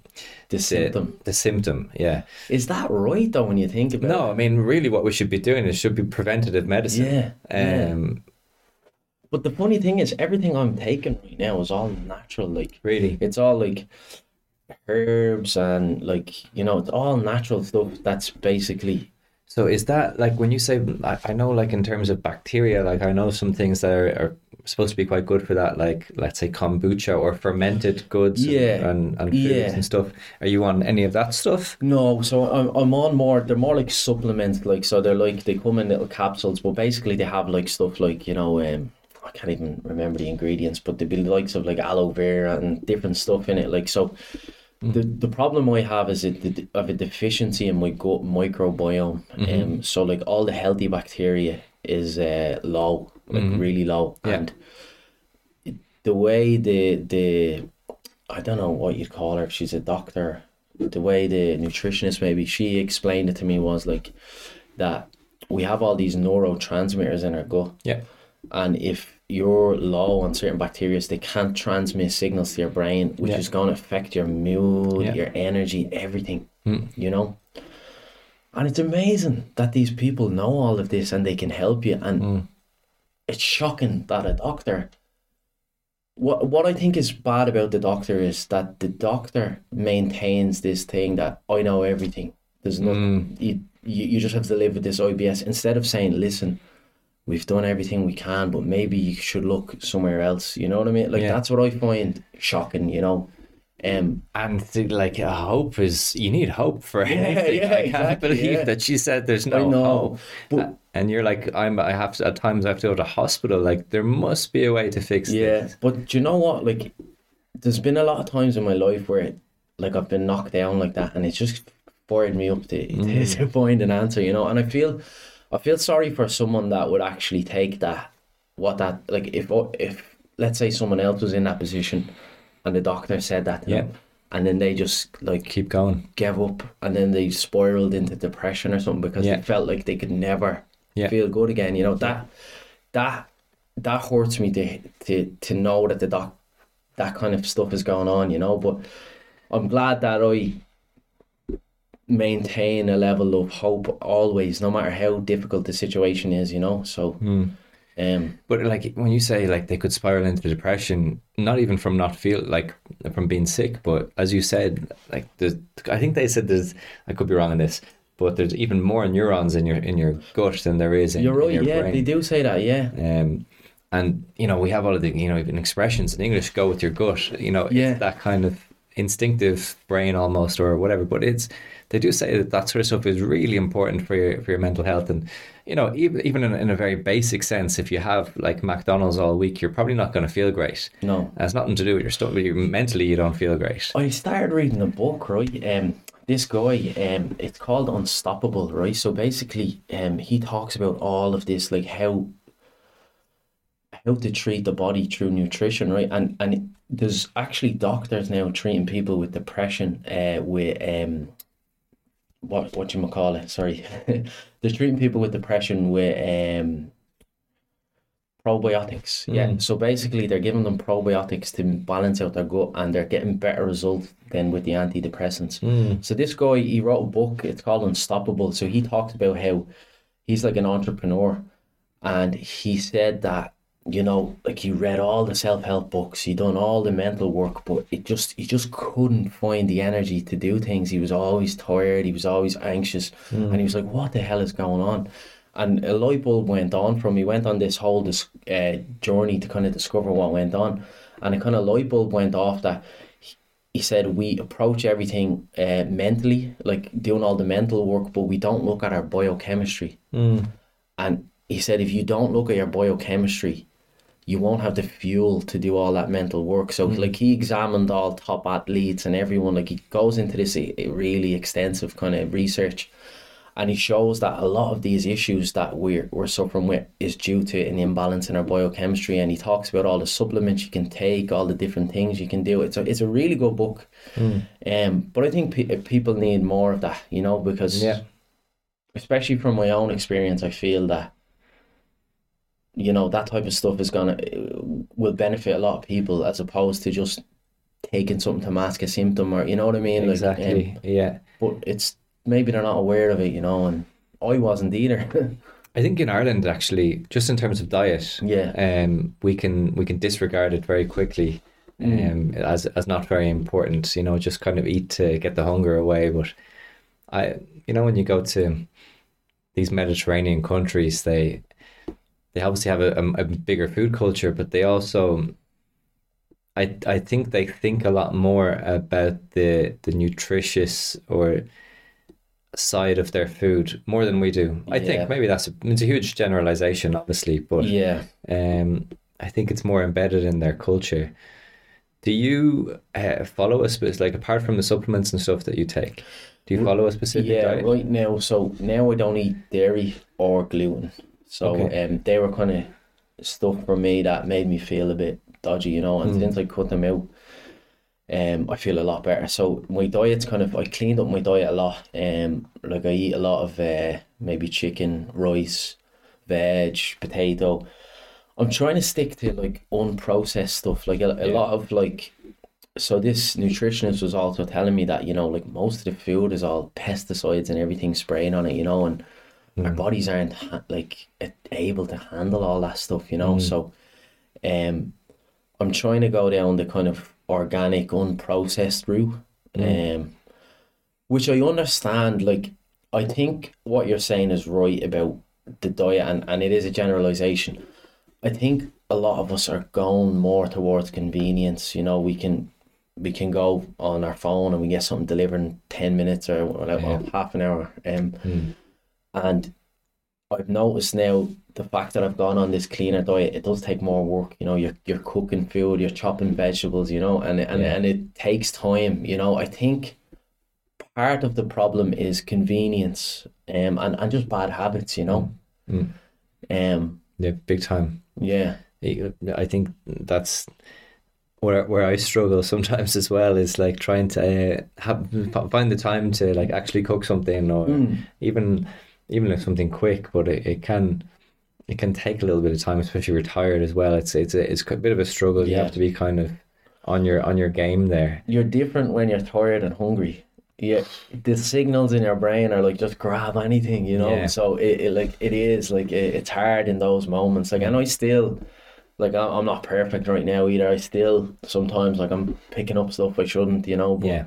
the symptom. The symptom, yeah. Is that right though when you think about No, it? I mean, really, what we should be doing is should be preventative medicine. Yeah, yeah. But the funny thing is everything I'm taking right now is all natural. Like really. it's all like herbs and like you know, it's all natural stuff that's basically So is that like when you say I, I know like in terms of bacteria, like I know some things that are, are supposed to be quite good for that, like let's say kombucha or fermented goods Yeah, and, and foods yeah. and stuff. Are you on any of that stuff? No, so I'm I'm on more. They're more like supplements, like so. They're like they come in little capsules, but basically they have like stuff like you know, um, I can't even remember the ingredients, but they'd be the likes of like aloe vera and different stuff in it. Like so, the the problem I have is it of a deficiency in my gut microbiome. Um, so like all the healthy bacteria is uh low, like really low, Yeah. and the way the the I don't know what you'd call her. if She's a doctor. The way the nutritionist maybe she explained it to me was like that we have all these neurotransmitters in our gut, Yeah. and if you're low on certain bacteria, they can't transmit signals to your brain, which Yeah. is going to affect your mood, Yeah. your energy, everything. Hmm. You know. And it's amazing that these people know all of this and they can help you. And hmm. it's shocking that a doctor what what I think is bad about the doctor is that the doctor maintains this thing that I know everything. There's nothing hmm. you, you you just have to live with this IBS instead of saying, listen, we've done everything we can, but maybe you should look somewhere else. You know what I mean? Like Yeah. that's what I find shocking. You know, um, And like uh, hope is you need hope for Yeah, anything. yeah, I can't exactly, believe yeah. that she said there's no hope. but- Uh, and you're like I'm. I have to at times I have to go to hospital. Like there must be a way to fix Yeah, this. but do you know what? Like, there's been a lot of times in my life where, like, I've been knocked down like that, and it's just fired me up to, to, to find an answer, you know. And I feel, I feel sorry for someone that would actually take that, what that like if oh, if let's say someone else was in that position, and the doctor said that to Yeah. them, and then they just like Keep going. give up, and then they spiraled into depression or something because Yeah. they felt like they could never Yeah. feel good again. You know that that that hurts me to to to know that the doc that kind of stuff is going on. You know, but I'm glad that I maintain a level of hope always, no matter how difficult the situation is. You know, so um, But like when you say like they could spiral into depression, not even from not feel like from being sick, but as you said, like there's, I think they said there's, I could be wrong on this, but there's even more neurons in your in your gut than there is in, you're in your Yeah, brain. they do say that. Yeah. Um, and you know we have all of the you know even expressions in English. Go with your gut. You know, Yeah. it's that kind of instinctive brain almost or whatever. But it's they do say that that sort of stuff is really important for your for your mental health. And you know, even even in, in a very basic sense, if you have like McDonald's all week, you're probably not going to feel great. No. it has nothing to do with your stuff. You mentally, you don't feel great. I started reading a book, right? Um, this guy, um, it's called Unstoppable, right? So basically, um, he talks about all of this, like how how to treat the body through nutrition, right? And and there's actually doctors now treating people with depression, uh, with um, what what you call it? Sorry, they're treating people with depression with um probiotics. Yeah. Mm. So basically, they're giving them probiotics to balance out their gut, and they're getting better results than with the antidepressants. Mm. So this guy, he wrote a book. It's called Unstoppable. So he talks about how he's like an entrepreneur, and he said that you know, like he read all the self help books, he done all the mental work, but it just he just couldn't find the energy to do things. He was always tired. He was always anxious, and he was like, "What the hell is going on?" And a light bulb went on from. He went on this whole this uh, journey to kind of discover what went on, and a kind of light bulb went off that he said we approach everything uh, mentally, like doing all the mental work, but we don't look at our biochemistry. And he said if you don't look at your biochemistry, you won't have the fuel to do all that mental work. So like he examined all top athletes and everyone. Like he goes into this really extensive kind of research, and he shows that a lot of these issues that we're we're suffering with is due to an imbalance in our biochemistry. And he talks about all the supplements you can take, all the different things you can do. It's a it's a really good book. Um, but I think pe- people need more of that, you know, because Yeah. especially from my own experience, I feel that you know that type of stuff is gonna will benefit a lot of people as opposed to just taking something to mask a symptom or you know what I mean. Like, Exactly. um, yeah. but it's maybe they're not aware of it, you know, and I wasn't either. I think in Ireland, actually, just in terms of diet, Yeah. um, we can we can disregard it very quickly, um, as as not very important. You know, just kind of eat to get the hunger away. But I, you know, when you go to these Mediterranean countries, they they obviously have a, a, a bigger food culture, but they also, I I think they think a lot more about the the nutritious or side of their food more than we do. I Yeah. think maybe that's a, it's a huge generalization, obviously, but yeah. um, I think it's more embedded in their culture. Do you uh, follow a specific, like apart from the supplements and stuff that you take? Do you follow a specific Yeah, diet? right now. So now I don't eat dairy or gluten. So Okay. um, they were kind of stuff for me that made me feel a bit dodgy, you know. And Hmm. since I cut them out, um, I feel a lot better. So my diet's kind of I cleaned up my diet a lot. Um, like I eat a lot of uh, maybe chicken, rice, veg, potato. I'm trying to stick to like unprocessed stuff, like a, a Yeah. lot of like so this nutritionist was also telling me that you know like most of the food is all pesticides and everything spraying on it you know and our bodies aren't ha- like able to handle all that stuff you know so um i'm trying to go down the kind of organic unprocessed route um which i understand like i think what you're saying is right about the diet and, and it is a generalization I think a lot of us are going more towards convenience. You know, we can we can go on our phone and we get something delivered in ten minutes or Yeah. half an hour. Um, and I've noticed now the fact that I've gone on this cleaner diet, it does take more work. You know, you're you're cooking food, you're chopping vegetables. You know, and and Yeah. and it takes time. You know, I think part of the problem is convenience, um, and and just bad habits. You know, Mm. um, Yeah, big time. yeah. I think that's where where I struggle sometimes as well is like trying to uh, have find the time to like actually cook something or even even if something quick, but it, it can it can take a little bit of time, especially if you're tired as well. It's it's a, it's a bit of a struggle. You have to be kind of on your on your game there. you're different when you're tired and hungry. Yeah, the signals in your brain are like just grab anything, you know. Yeah. So it, it like it is like it, it's hard in those moments. Like, and I still like I'm not perfect right now either. I still sometimes like I'm picking up stuff I shouldn't, you know. But Yeah,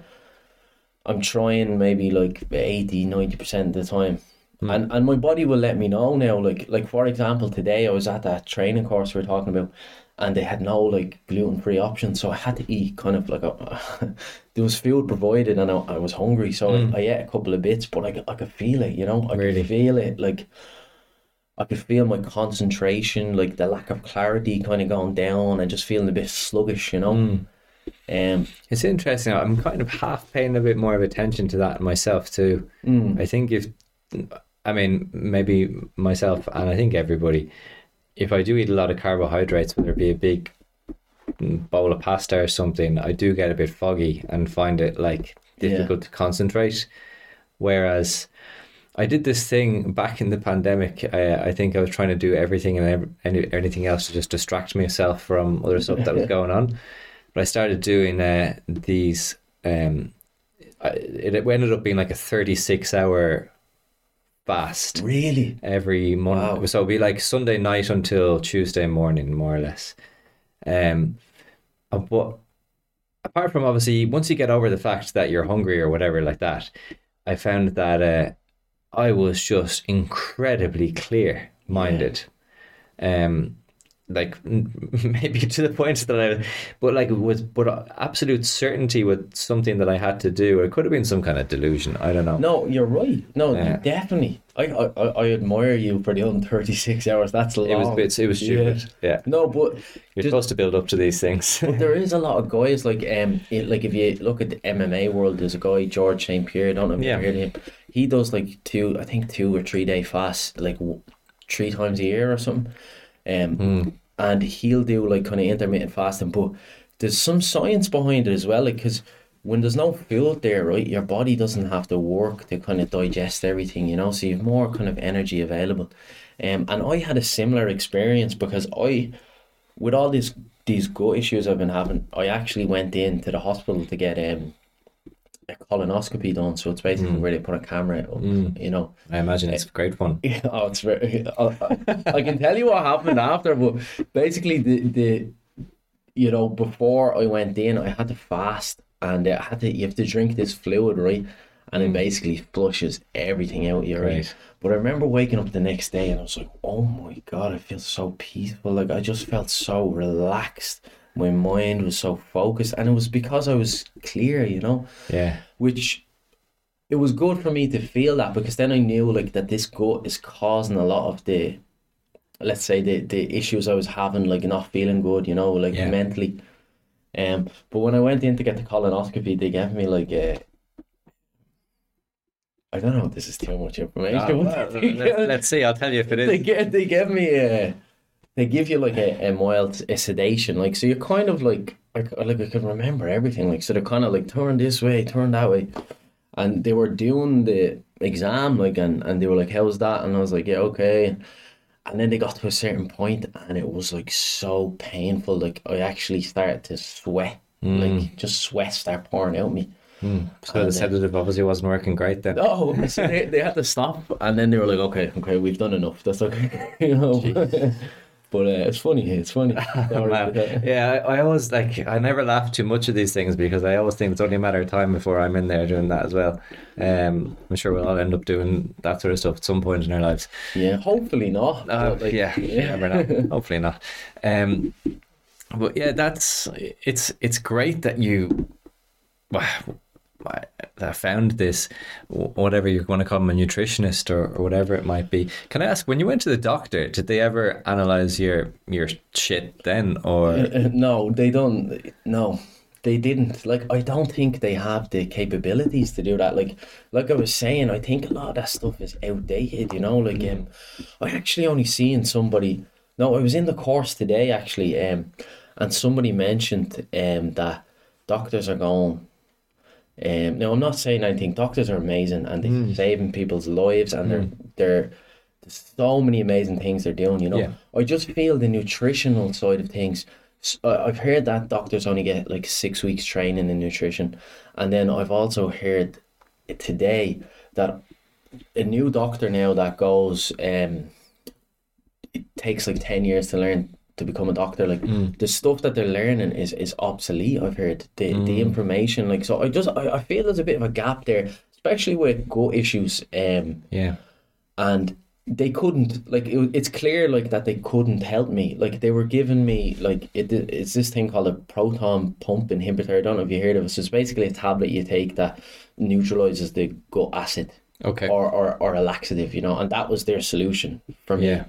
I'm trying maybe like 80, 90 percent of the time. And hmm. and my body will let me know now. Like like for example, today I was at that training course we are talking about, and they had no like gluten free options, so I had to eat kind of like a. there was food provided, and I, I was hungry, so I, hmm. I ate a couple of bits, but I, could- I could feel it, you know, I Really? could feel it, like. I could feel my concentration, like the lack of clarity, kind of going down, and just feeling a bit sluggish, you know. Hmm. Um, It's interesting. I'm kind of half paying a bit more of attention to that myself too. I think if, I mean, maybe myself and I think everybody, if I do eat a lot of carbohydrates, whether it be a big bowl of pasta or something, I do get a bit foggy and find it like difficult to concentrate. Whereas I did this thing back in the pandemic. I, I think I was trying to do everything and anything else to just distract myself from other stuff that was going on. But I started doing uh, these. Um, I, it ended up being like a thirty-six hour fast really, every month. Wow. So it'd be like Sunday night until Tuesday morning, more or less. Um, uh, but apart from obviously, once you get over the fact that you're hungry or whatever like that, I found that uh, I was just incredibly clear minded. Um, like maybe to the point that I, but like with but absolute certainty with something that I had to do. It could have been some kind of delusion. I don't know. no, you're right. No, Yeah. definitely. I, I I admire you for the other thirty six hours. That's long. It was. It was stupid. Yeah, No, but you're just- supposed to build up to these things. But there is a lot of guys like um it, like if you look at the MMA world, there's a guy George St Pierre. I don't know if Yeah. you heard him. He does like two, I think two or three day fasts, like w- three times a year or something. Um, Hmm. And he'll do like kind of intermittent fasting, but there's some science behind it as well, like because when there's no food there, right, your body doesn't have to work to kind of digest everything, you know, so you have more kind of energy available. Um, and I had a similar experience because I with all these these gut issues I've been having, I actually went in to the hospital to get um a colonoscopy done. So it's basically mm. where they put a camera up, mm. you know. I imagine it's eh, a great fun. oh, it's very. I, I can tell you what happened after, but basically the the you know before I went in, I had to fast and uh, I had to you have to drink this fluid right. And it mm. basically flushes everything out of your right. But I remember waking up the next day and I was like, oh my God, I feel so peaceful. Like I just felt so relaxed. My mind was so focused. And it was because I was clear, you know, Yeah. which it was good for me to feel that because then I knew like that this gut is causing a lot of the, let's say the, the issues I was having, like not feeling good, you know, like Yeah. mentally. Um, but when I went in to get the colonoscopy, they gave me like a, I don't know if this is too much information. Ah, they let's, let's see. I'll tell you if it is. they get they give me a they give you like a, a mild a sedation like so you're kind of like like like I can remember everything like so they're kind of like turn this way turn that way. And they were doing the exam like and, and they were like how's that? And I was like yeah okay. And then they got to a certain point and it was like so painful like I actually started to sweat hmm. like just sweat start pouring out me. Hmm. So the uh, sedative obviously wasn't working great then. Oh, so they, they had to stop, and then they were like, "Okay, okay, we've done enough. That's okay," you know. But uh, it's funny. It's funny. Yeah, I, I always like I never laugh too much at these things because I always think it's only a matter of time before I'm in there doing that as well. Um, I'm sure we'll all end up doing that sort of stuff at some point in our lives. Yeah, hopefully not. Uh, like, yeah, you never know. Hopefully not. Um, but yeah, that's it's it's great that you wow, I- found this whatever you want to call them a nutritionist or, or whatever it might be. Can I ask when you went to the doctor, did they ever analyze your your shit then or Uh, no, they don't. No, they didn't. Like, I don't think they have the capabilities to do that. Like, like I was saying, I think a lot of that stuff is outdated. You know, like um, I actually only seen somebody. No, I was in the course today actually, um, and somebody mentioned um that doctors are going. Um, now I'm not saying anything. Doctors are amazing and they're saving people's lives and they're they're there's so many amazing things they're doing. You know, Yeah. I just feel the nutritional side of things. I've heard that doctors only get like six weeks training in nutrition, and then I've also heard today that a new doctor now that goes um it takes like 10 years to learn to become a doctor like the stuff that they're learning is is obsolete i've heard the the information like so i just I, I feel there's a bit of a gap there especially with gut issues um yeah. and they couldn't like it, it's clear like that they couldn't help me like they were giving me like it, it's this thing called a proton pump inhibitor i don't know if you heard of it so it's basically a tablet you take that neutralizes the gut acid Okay. or, or, or a laxative you know and that was their solution for me Yeah.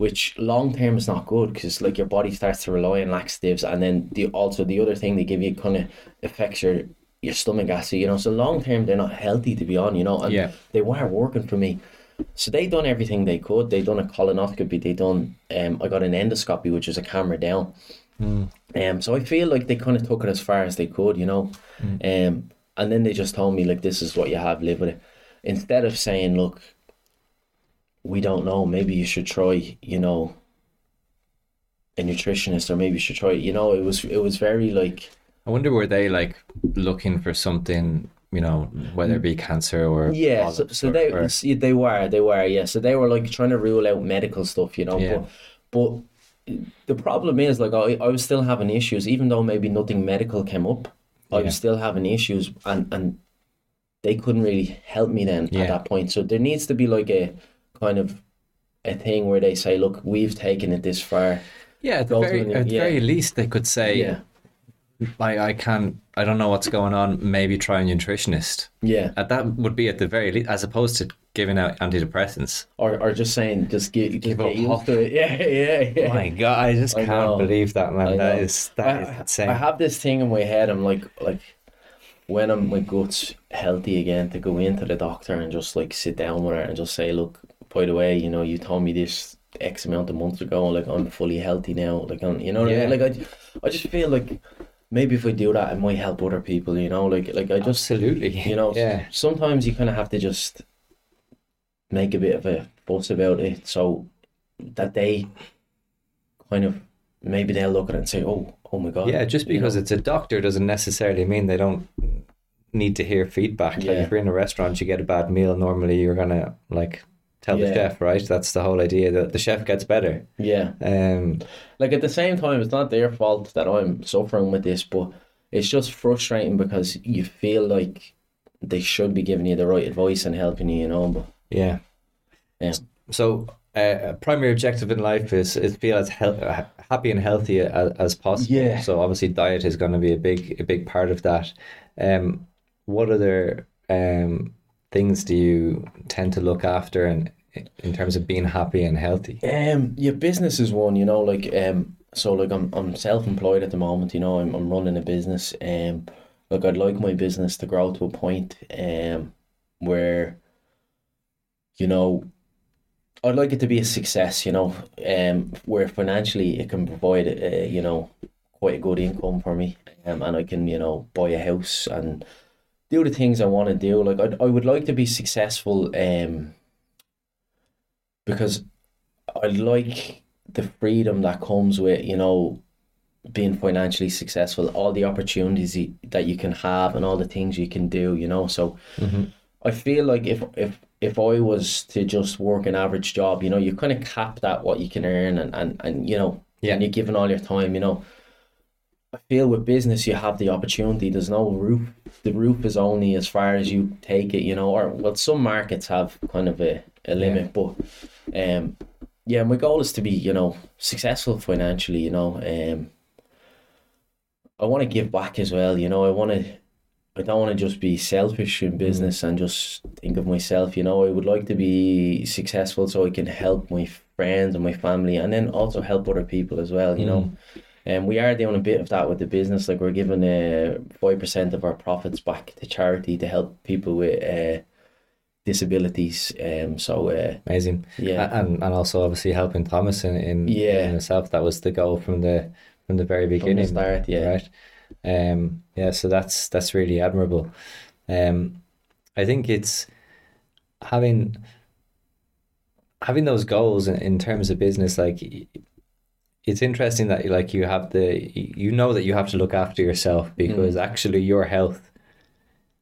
Which long term is not good because like your body starts to rely on laxatives and then the also the other thing they give you kind of affects your your stomach acid you know? So long term they're not healthy to be on you know? And Yeah. they weren't working for me. So they done everything they could. They done a colonoscopy. They done um I got an endoscopy which is a camera down. Um so I feel like they kind of took it as far as they could you know? Um and then they just told me like this is what you have live with it. Instead of saying look we don't know. Maybe you should try you know a nutritionist or maybe you should try you know it was it was very like I wonder were they like looking for something, you know, whether it be cancer or yeah so, so or- they or- they were they were yeah. So they were like trying to rule out medical stuff you know Yeah. but but the problem is like I, I was still having issues even though maybe nothing medical came up I was still having issues and and they couldn't really help me then Yeah. at that point. So there needs to be like a kind of a thing where they say look we've taken it this far yeah, at the very at the yeah. very least they could say, yeah I I can't, I don't know what's going on. Maybe try a nutritionist. yeah Uh, that would be at the very least, as opposed to giving out antidepressants. or, or just saying just get, just Give up to it yeah yeah yeah Oh my god, I just I can't know. believe that, man. That is that I, is insane. I have this thing in my head. I'm like, like when I'm my gut's healthy again, to go into the doctor and just like sit down with her and just say, look, by the way, you know, you told me this X amount of months ago. Like I'm fully healthy now. Like I'm, you know, what I mean? Like I, I just feel like maybe if I do that, it might help other people. You know, like like I just, Absolutely. you know, Yeah. sometimes you kind of have to just make a bit of a fuss about it so that they kind of maybe they'll look at it and say, oh, oh my god. Yeah, just you because know? it's a doctor doesn't necessarily mean they don't need to hear feedback. Like if you're in a restaurant, you get a bad meal. Normally, you're gonna like tell the chef, right? That's the whole idea that the chef gets better. yeah. Um, Like at the same time, it's not their fault that I'm suffering with this, but it's just frustrating because you feel like they should be giving you the right advice and helping you, you know. But yeah. yeah, So, uh, primary objective in life is is feel as hel- uh, happy and healthy as, as possible. Yeah. So obviously, diet is going to be a big a big part of that. Um, what other um things do you tend to look after and in terms of being happy and healthy? Um, yeah, business is one, you know, like um, so like I'm I'm self employed at the moment, you know, I'm I'm running a business. Um, like I'd like my business to grow to a point, um, where, you know, I'd like it to be a success, you know, um, where financially it can provide, uh, you know, quite a good income for me, um, and I can, you know, buy a house and do the things I want to do. Like I I would like to be successful, um, because I like the freedom that comes with, you know, being financially successful, all the opportunities that you can have and all the things you can do, you know. So I feel like if if if I was to just work an average job, you know, you kind of cap that what you can earn and, and, and you know, Yeah. and you're given all your time, you know. I feel with business you have the opportunity. There's no roof. The roof is only as far as you take it, you know. Or well, some markets have kind of a, a limit, but um, yeah, my goal is to be, you know, successful financially. You know, um, I want to give back as well. You know, I want to. I don't want to just be selfish in business and just think of myself. You know, I would like to be successful so I can help my friends and my family, and then also help other people as well. You know. And we are doing a bit of that with the business. Like we're giving uh five percent of our profits back to charity to help people with uh disabilities. Um, so uh, Amazing. Yeah. And and also obviously helping Thomas in in, Yeah. in itself. That was the goal from the from the very beginning. start, yeah. Right. Um. Yeah. So that's that's really admirable. Um, I think it's having having those goals in, in terms of business. Like, it's interesting that like you have the you know that you have to look after yourself because Mm. actually your health,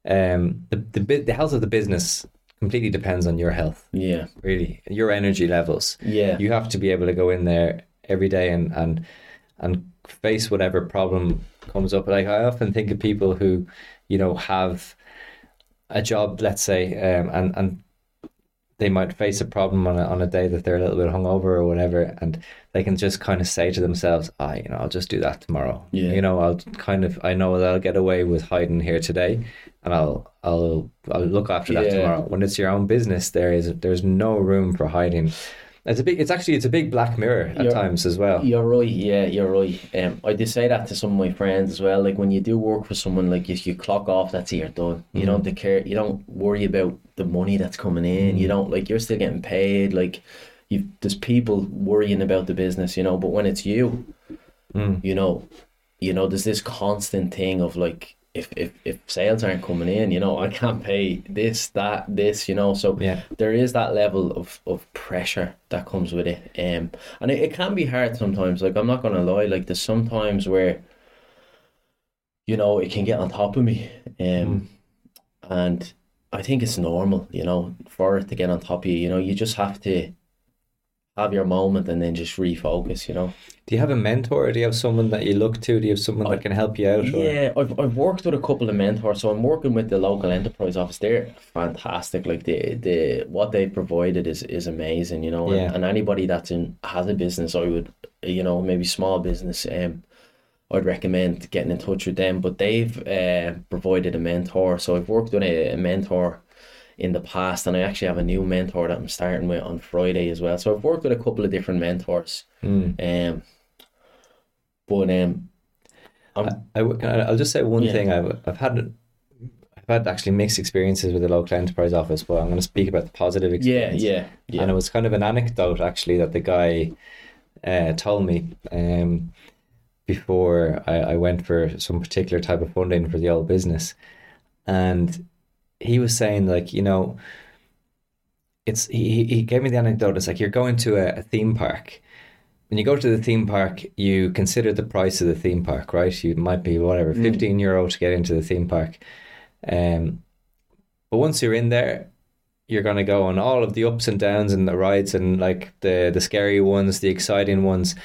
um, the the the health of the business completely depends on your health. Yeah, really. Your energy levels. Yeah, you have to be able to go in there every day and and and face whatever problem comes up. Like i often think of people who you know have a job let's say um, and and they might face a problem on a, on a day that they're a little bit hungover or whatever, and they can just kind of say to themselves, "Ah, you know, I'll just do that tomorrow. Yeah. You know, I'll kind of I know that I'll get away with hiding here today, and I'll I'll I'll look after that Yeah. tomorrow." When it's your own business, there is there's no room for hiding. It's a big. It's actually it's a big black mirror at You're- times as well. You're right. Yeah, you're right. Um, I did say that to some of my friends as well. Like when you do work for someone, like if you clock off, that's it. You're done. You mm. don't care. You don't worry about the money that's coming in. You mm. don't like. You're still getting paid. Like you, there's people worrying about the business. You know, but when it's you, mm. you know, you know, there's this constant thing of like. If, if, if sales aren't coming in, you know, I can't pay this, that, this, you know. So Yeah. there is that level of, of pressure that comes with it. Um, and it, it can be hard sometimes. Like I'm not gonna lie, like there's sometimes where you know, it can get on top of me. Um and I think it's normal, you know, for it to get on top of you. You know, you just have to have your moment and then just refocus, you know. Do you have a mentor? Do you have someone that you look to? Do you have someone that can help you out? Or? Yeah, I've, I've worked with a couple of mentors. So I'm working with the local enterprise office. They're fantastic. Like the the what they've provided is is amazing. You know, Yeah. and, and anybody that's in has a business, I would you know maybe small business. Um, I'd recommend getting in touch with them. But they've uh, provided a mentor. So I've worked with a, a mentor in the past, and I actually have a new mentor that I'm starting with on Friday as well. So I've worked with a couple of different mentors. Um, but um, I'm I, I- I'll just say one Yeah. thing. I've, I've had I've had actually mixed experiences with the local enterprise office, but I'm going to speak about the positive yeah, experience. yeah, yeah. And it was kind of an anecdote actually that the guy uh, told me um, before I, I went for some particular type of funding for the old business. And he was saying like, you know, it's he, he gave me the anecdote. It's like you're going to a, a theme park. When you go to the theme park, you consider the price of the theme park, right? You might be whatever, 15 euro to get into the theme park. Um, but once you're in there, you're going to go on all of the ups and downs and the rides and like the the scary ones, the exciting ones.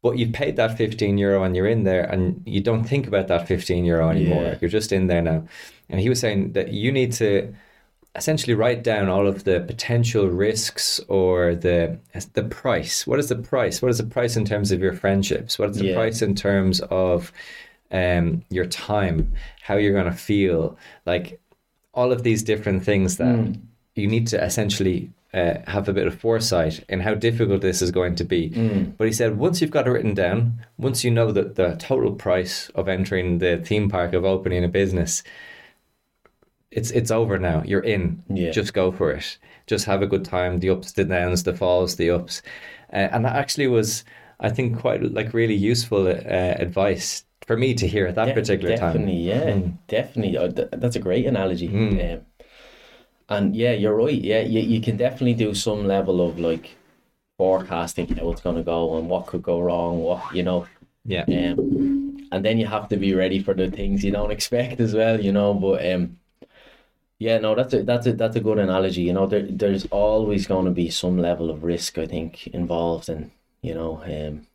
But you've paid that 15 euro and you're in there and you don't think about that 15 euro anymore. Yeah. You're just in there now. And he was saying that you need to essentially write down all of the potential risks or the the price. What is the price? What is the price in terms of your friendships? What is the Yeah. price in terms of um, your time? How you're going to feel? Like all of these different things that you need to essentially uh, have a bit of foresight in how difficult this is going to be. But he said once you've got it written down, once you know that the total price of entering the theme park of opening a business, it's it's over now. You're in. Yeah. Just go for it. Just have a good time. The ups, the downs, the falls, the ups, uh, and that actually was, I think, quite like really useful uh, advice for me to hear at that De- particular definitely, time. Hmm. yeah, definitely. Uh, th- that's a great analogy. Um, and yeah, you're right. Yeah, you, you can definitely do some level of like forecasting how it's gonna go and what could go wrong. What you know, Yeah. um, and then you have to be ready for the things you don't expect as well. You know, but um, yeah, no, that's a that's a that's a good analogy. You know, there there's always going to be some level of risk I think involved, and you know, um,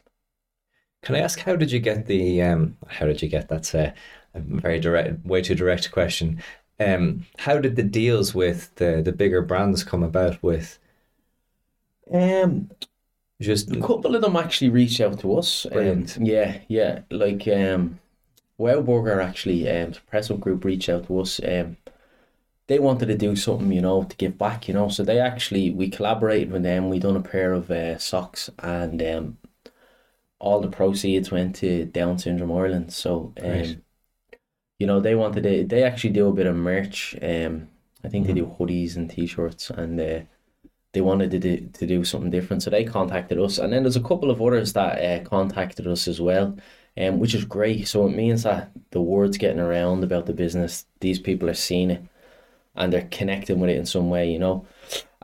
Can I ask how did you get the um how did you get that's a, a very direct way too direct question. Um how did the deals with the the bigger brands come about with um, just A couple of them actually reached out to us. Um, yeah, yeah. Like um Wow actually, um the Press Up Group reached out to us. Um they wanted to do something, you know, to give back, you know. So they actually we collaborated with them, we done a pair of uh, socks and um all the proceeds went to Down Syndrome Ireland. So um Right. you know, they wanted to they actually do a bit of merch. Um I think they do hoodies and t shirts and uh they wanted to do, to do something different. So they contacted us. And then there's a couple of others that uh, contacted us as well, um, which is great. So it means that the word's getting around about the business. These people are seeing it and they're connecting with it in some way, you know.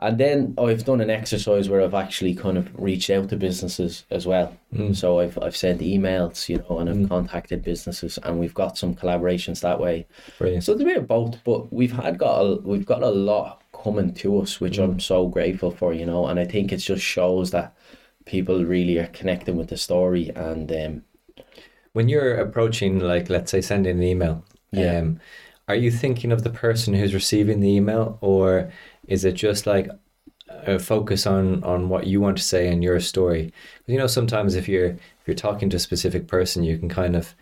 And then I've done an exercise where I've actually kind of reached out to businesses as well. So I've I've sent emails, you know, and I've contacted businesses, and we've got some collaborations that way. Brilliant. So it's a bit of both, but we've had got a, we've got a lot coming to us, which I'm so grateful for, you know. And I think it just shows that people really are connecting with the story, and um, when you're approaching like let's say sending an email, Yeah. um are you thinking of the person who's receiving the email or is it just like a focus on on what you want to say in your story. You know, sometimes if you're if you're talking to a specific person, you can kind of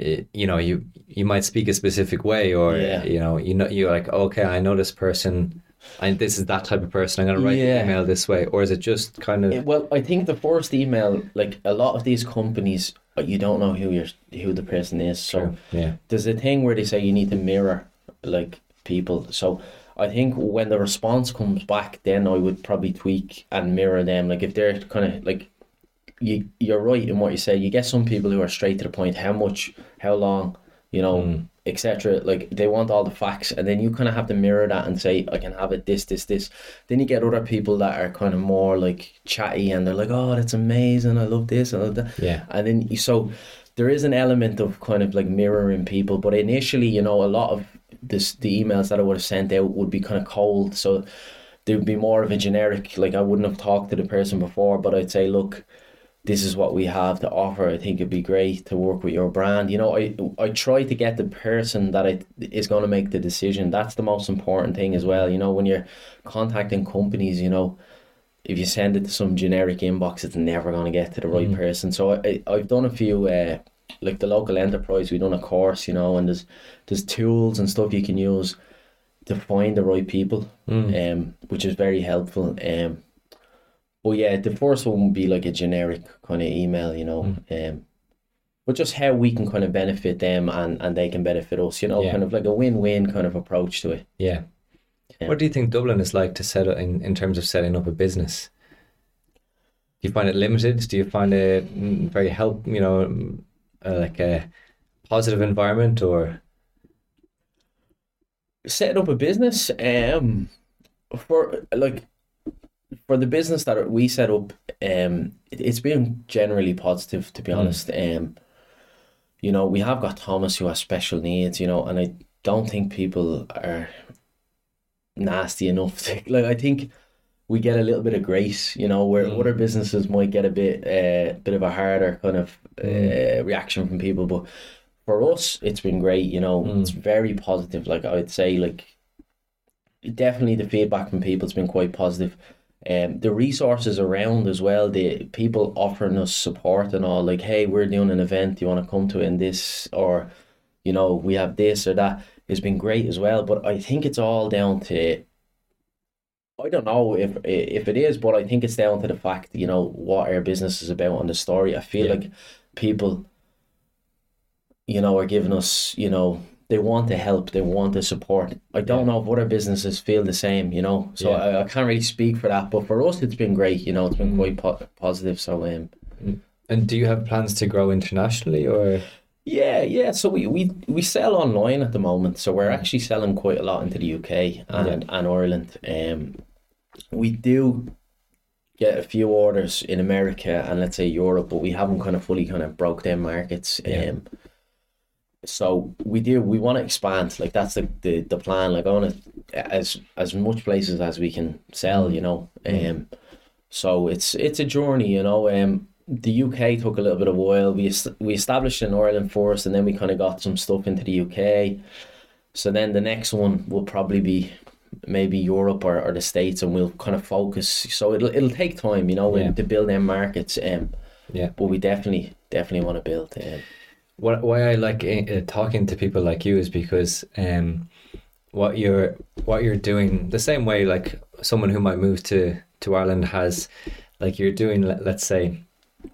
uh, you know you you might speak a specific way or Yeah. you know you know you're like okay I know this person and this is that type of person I'm gonna write Yeah. the email this way or is it just kind of Eh, Well, I think the first email, like a lot of these companies, uh, you don't know who you're, who the person is. So yeah there's a thing where they say you need to mirror like people. So I think when the response comes back, then I would probably tweak and mirror them. Like if they're kind of like you, you're right in what you say. You get some people who are straight to the point. How much? How long? You know, etc. Like they want all the facts, and then you kind of have to mirror that and say, I can have it this, this, this. Then you get other people that are kind of more like chatty, and they're like, Oh, that's amazing! I love this, I love that. Yeah. And then you so there is an element of kind of like mirroring people, but initially, you know, a lot of this the emails that I would have sent out would be kind of cold, so there would be more of a generic. Like I wouldn't have talked to the person before, but I'd say, look, this is what we have to offer. I think it'd be great to work with your brand. You know, I I try to get the person that I is going to make the decision. That's the most important thing as well. You know, when you're contacting companies, you know, if you send it to some generic inbox, it's never going to get to the right person. So I, I I've done a few. Uh, like the local enterprise, we've done a course, you know, and there's there's tools and stuff you can use to find the right people, um, which is very helpful. Um, but yeah, the first one would be like a generic kind of email, you know, um, but just how we can kind of benefit them and and they can benefit us, you know, Yeah. kind of like a win-win kind of approach to it. yeah. Yeah. What do you think Dublin is like to set up in, in terms of setting up a business? Do you find it limited? Do you find it mm, very help? You know, mm, uh, like a positive environment, or setting up a business um for like for the business that we set up um it, it's been generally positive to be honest. Um you know we have got Thomas who has special needs you know and i don't think people are nasty enough to like i think we get a little bit of grace you know where other businesses might get a bit uh bit of a harder kind of uh, reaction from people but for us it's been great you know it's very positive like i would say like definitely the feedback from people has been quite positive um the resources around as well the people offering us support and all like hey we're doing an event do you want to come to it in this or you know we have this or that has been great as well but i think it's all down to I don't know if if it is, but I think it's down to the fact, you know, what our business is about and the story. I feel Yeah. like people, you know, are giving us, you know, they want to help, they want to support. I don't know if other businesses feel the same, you know. So Yeah. I, I can't really speak for that, but for us, it's been great. You know, it's been quite po- positive. So um, and do you have plans to grow internationally, or yeah, yeah. So we, we, we sell online at the moment. So we're actually selling quite a lot into the UK and, and Ireland. Um, we do get a few orders in America and let's say Europe, but we haven't kind of fully kind of broke down markets. Yeah. Um, so we do we want to expand. Like that's the, the, the plan. Like I want to as as much places as we can sell. You know. Um, so it's it's a journey. You know. Um, the UK took a little bit of while. We we established in Ireland first, and then we kind of got some stuff into the UK. So then the next one will probably be maybe Europe or, or the States, and we'll kind of focus. So it'll it'll take time, you know, Yeah. to build them markets. Um, yeah? but we definitely definitely want to build. Um, What why I like uh, talking to people like you is because um, what you're what you're doing the same way like someone who might move to to Ireland has like you're doing let, let's say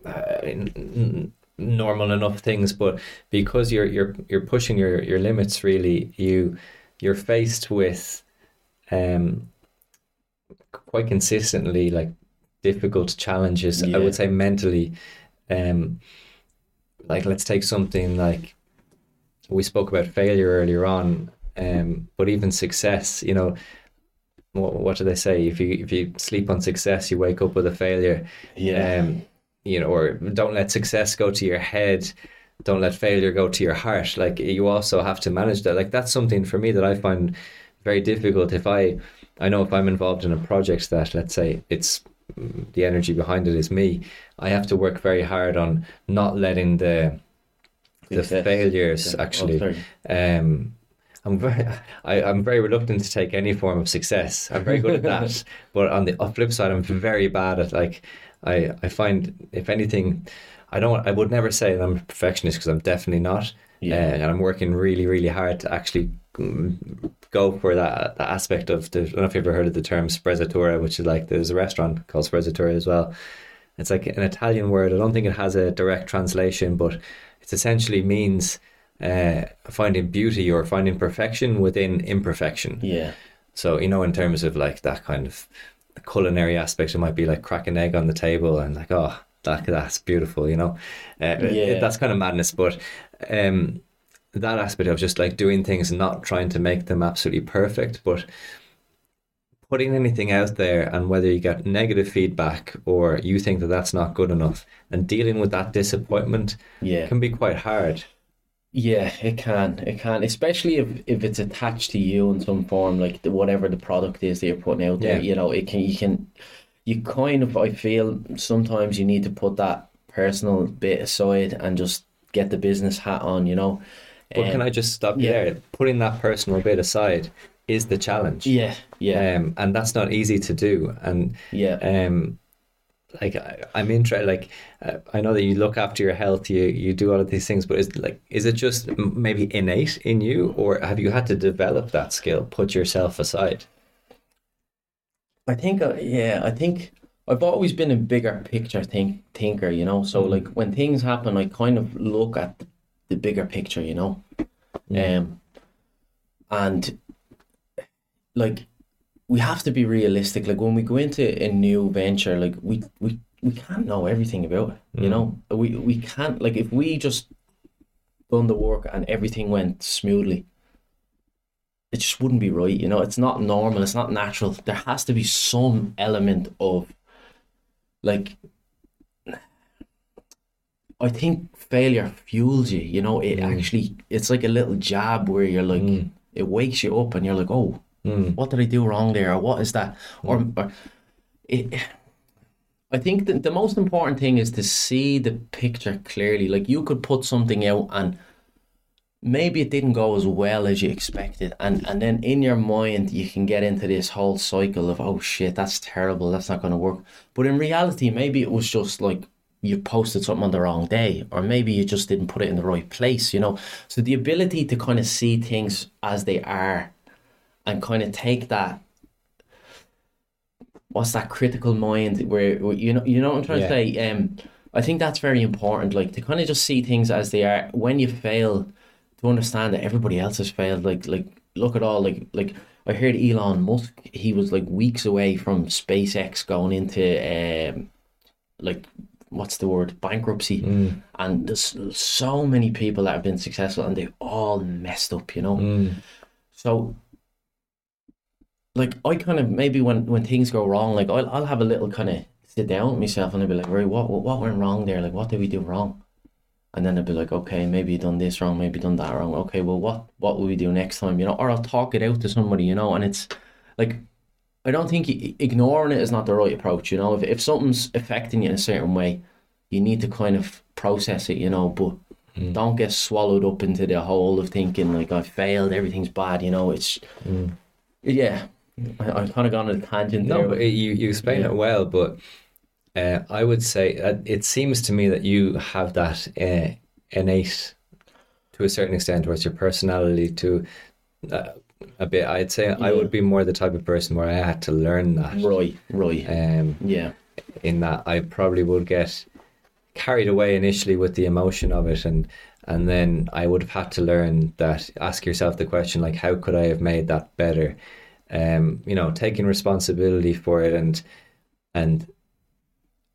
uh, n- n- normal enough things but because you're you're you're pushing your your limits really you you're faced with um quite consistently like difficult challenges I would say mentally. Um like let's take something like we spoke about failure earlier on um but even success you know what, what do they say? If you if you sleep on success you wake up with a failure. Yeah. um you know or don't let success go to your head. Don't let failure go to your heart. Like you also have to manage that. Like that's something for me that i find very difficult. If i i know if i'm involved in a project that let's say it's the energy behind it is me i have to work very hard on not letting the the Success. failures Okay. Oh, actually sorry. um I'm very, I, I'm very reluctant to take any form of success. I'm very good at that, but on the flip side, I'm very bad at like, I, I find if anything, I don't, I would never say that I'm a perfectionist because I'm definitely not. Yeah. Uh, and I'm working really, really hard to actually mm, go for that, that aspect of the. I don't know if you've ever heard of the term sprezzatura, which is like there's a restaurant called sprezzatura as well. It's like an Italian word. I don't think it has a direct translation, but it essentially means uh, finding beauty or finding perfection within imperfection. Yeah. So you know, in terms of like that kind of culinary aspect, it might be like crack an egg on the table and like, oh, that that's beautiful. You know, uh, Yeah. that's kind of madness. But um, that aspect of just like doing things and not trying to make them absolutely perfect, but putting anything out there and whether you get negative feedback or you think that that's not good enough and dealing with that disappointment Yeah. can be quite hard. Yeah, it can. It can, especially if, if it's attached to you in some form, like the, whatever the product is that you're putting out there. Yeah. You know, it can. You can. You kind of. I feel sometimes you need to put that personal bit aside and just get the business hat on. You know. But can Um, I just stop you yeah. there? Putting that personal bit aside is the challenge. Yeah. Yeah. Um, and that's not easy to do. And yeah. um, like I, I'm interested. Like uh, I know that you look after your health, you you do all of these things, but is like is it just maybe innate in you, or have you had to develop that skill? Put yourself aside. I think, uh, yeah, I think I've always been a bigger picture think thinker, you know. So like when things happen, I kind of look at the, bigger picture, you know. Um, and like we have to be realistic. Like when we go into a new venture, like we we we can't know everything about it, you know. We we can't like if we just done the work and everything went smoothly it just wouldn't be right. You know, it's not normal. It's not natural. There has to be some element of, like, I think failure fuels you. You know, it mm. actually it's like a little jab where you're like, mm. it wakes you up and you're like, oh, mm. what did I do wrong there? Or what is that? Or, or it. I think that the most important thing is to see the picture clearly. Like you could put something out and maybe it didn't go as well as you expected. And and then in your mind you can get into this whole cycle of oh shit that's terrible. That's not going to work. But in reality maybe it was just like you posted something on the wrong day or maybe you just didn't put it in the right place you know? So the ability to kind of see things as they are and kind of take that what's that critical mind where, where you know you know what I'm trying Yeah. to say? Um I think that's very important like to kind of just see things as they are. When you fail to understand that everybody else has failed like like look at all like like I heard Elon Musk he was like weeks away from SpaceX going into um like what's the word bankruptcy and there's so many people that have been successful and they've all messed up you know so like I kind of maybe when when things go wrong, like I'll I'll have a little kind of sit down with myself and I'll be like, right, what what went wrong there? Like, what did we do wrong? And then I'll be like, okay, maybe you done this wrong, maybe done that wrong. Okay, well, what what will we do next time? You know, or I'll talk it out to somebody, you know. And it's like, I don't think ignoring it is not the right approach. You know, if if something's affecting you in a certain way, you need to kind of process it, you know. But mm. don't get swallowed up into the hole of thinking like I failed, everything's bad. You know, it's mm. yeah. I, I've kind of gone on a tangent No, there. but you you explain Yeah. it well, but uh, I would say uh, it seems to me that you have that uh, innate, to a certain extent, it's your personality to uh, a bit. I'd say I would be more the type of person where I had to learn that. right, right. Um, yeah, in that I probably would get carried away initially with the emotion of it and and then I would have had to learn that ask yourself the question like how could I have made that better um you know taking responsibility for it and and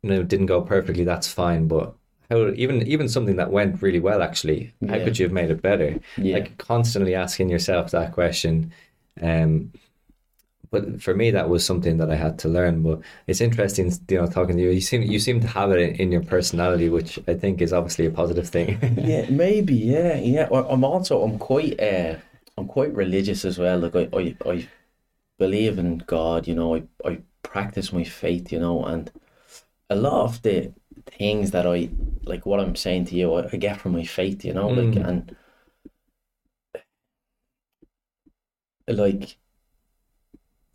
you know didn't go perfectly that's fine but how even even something that went really well actually how Yeah. could you have made it better Yeah. like constantly asking yourself that question um but for me that was something that I had to learn but it's interesting you know talking to you you seem you seem to have it in, in your personality which I think is obviously a positive thing yeah, maybe, yeah, yeah. Well, I'm also I'm quite uh I'm quite religious as well. Like I I, I believe in God, you know. I I practice my faith, you know, and a lot of the things that I like what I'm saying to you, I, I get from my faith, you know, like and like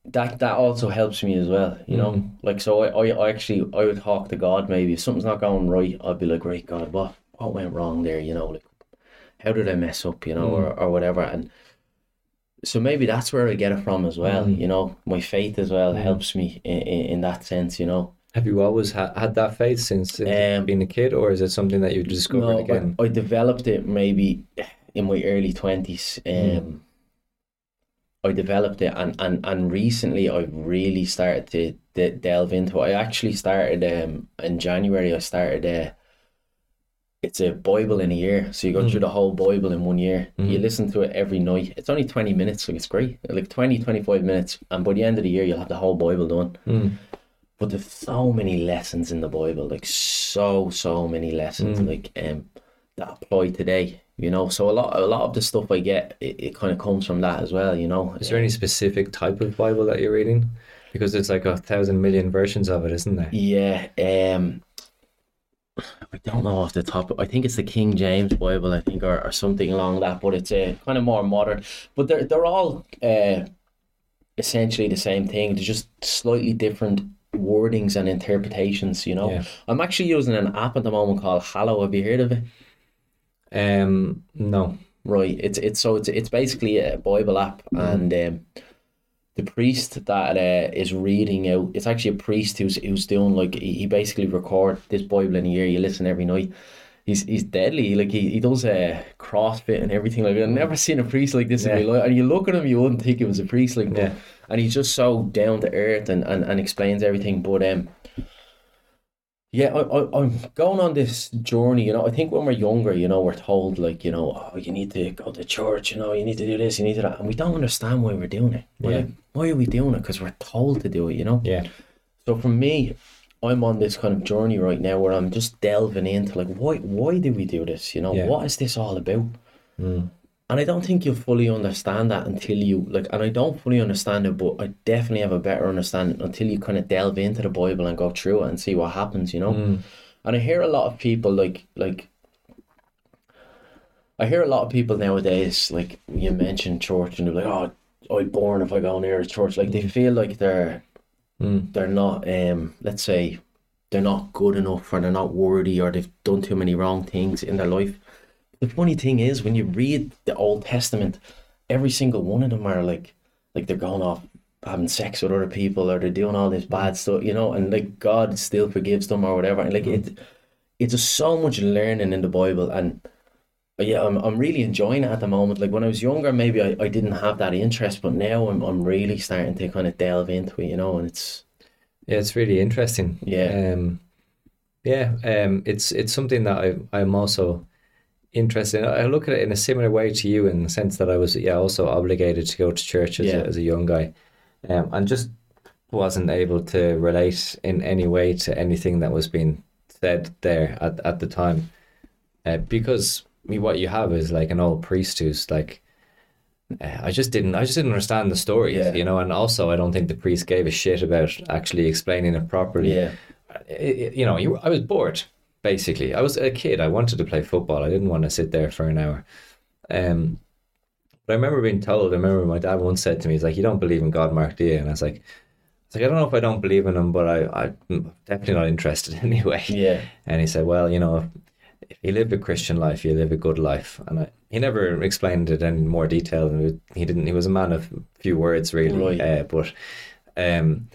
that that also helps me as well, you know. Mm. Like so, I, I I actually I would talk to God. Maybe if something's not going right, I'd be like, right, God, what what went wrong there? You know, like how did I mess up? You know, or or whatever. And so maybe that's where I get it from as well. Mm. You know, my faith as well helps me in, in, in that sense. You know. Have you always ha- had that faith since, since Um, being a kid, or is it something that you discovered No, again? I, I developed it maybe in my early twenties. Um, Mm. I developed it, and, and, and recently I've really started to de- delve into it. I actually started um in January. I started uh, it's a Bible in a year, so you go through the whole Bible in one year. You listen to it every night. It's only twenty minutes, like it's great, like 20, 25 minutes, and by the end of the year you'll have the whole Bible done. Mm. But there's so many lessons in the Bible, like so so many lessons, like um that apply today. You know, so a lot a lot of the stuff I get, it, it kind of comes from that as well. You know, Is there any specific type of Bible that you're reading? Because there's like a thousand million versions of it, isn't there? Yeah, um, I don't know off the top. I think it's the King James Bible, I think, or, or something along that. But it's a uh, kind of more modern. But they're they're all uh, essentially the same thing. They're just slightly different wordings and interpretations. You know, Yeah. I'm actually using an app at the moment called Hallow. Have you heard of it? Um, no. Right. It's it's so it's it's basically a Bible app, and um, the priest that uh, is reading out. It's actually a priest who's who's doing like he, he basically record this Bible in a year. You listen every night. He's he's deadly. Like he, he does uh, CrossFit and everything like that. I've never seen a priest like this in my life. And you look at him, you wouldn't think he was a priest like. Yeah. And he's just so down to earth and, and, and explains everything. But um, yeah, I, I, I'm going on this journey, you know. I think when we're younger, you know, we're told, like, you know, oh, you need to go to church, you know, you need to do this, you need to that. And we don't understand why we're doing it. We're Yeah. like, why are we doing it? Because we're told to do it, you know? Yeah. So for me, I'm on this kind of journey right now where I'm just delving into, like, why why do we do this? You know, Yeah. what is this all about? Mm. And I don't think you'll fully understand that until you like, and I don't fully understand it, but I definitely have a better understanding until you kind of delve into the Bible and go through it and see what happens, you know. Mm. And I hear a lot of people like like. I hear a lot of people nowadays, like you mentioned church, and they're like, "Oh, I'd born if I go near a church." Like they feel like they're Mm. they're not um let's say they're not good enough or they're not worthy or they've done too many wrong things in their life. The funny thing is when you read the Old Testament, every single one of them are like like they're going off having sex with other people or they're doing all this bad stuff, you know, and like God still forgives them or whatever. And like it it's just so much learning in the Bible and yeah, I'm I'm really enjoying it at the moment. Like when I was younger, maybe I, I didn't have that interest, but now I'm I'm really starting to kind of delve into it, you know, and it's Yeah, it's really interesting. Yeah. Um, yeah. Um, it's it's something that I I'm also interested in. I look at it in a similar way to you in the sense that I was yeah also obligated to go to church as, Yeah. a, as a young guy, um, and just wasn't able to relate in any way to anything that was being said there at at the time, uh, because I mean, what you have is like an old priest who's like. uh, I just didn't. I just didn't understand the stories, Yeah. you know. And also, I don't think the priest gave a shit about actually explaining it properly yeah. it- it- you know, you, I was bored. Basically, I was a kid. I wanted to play football. I didn't want to sit there for an hour. Um, but I remember being told. I remember my dad once said to me, "He's like, you don't believe in God, Mark, do you?" And I was like, "I was like, I don't know if I don't believe in him, but I, I'm definitely not interested anyway." Yeah. And he said, "Well, you know, if you live a Christian life, you live a good life." And I, he never explained it in more detail. And he didn't. He was a man of few words, really. Right. Uh, but um,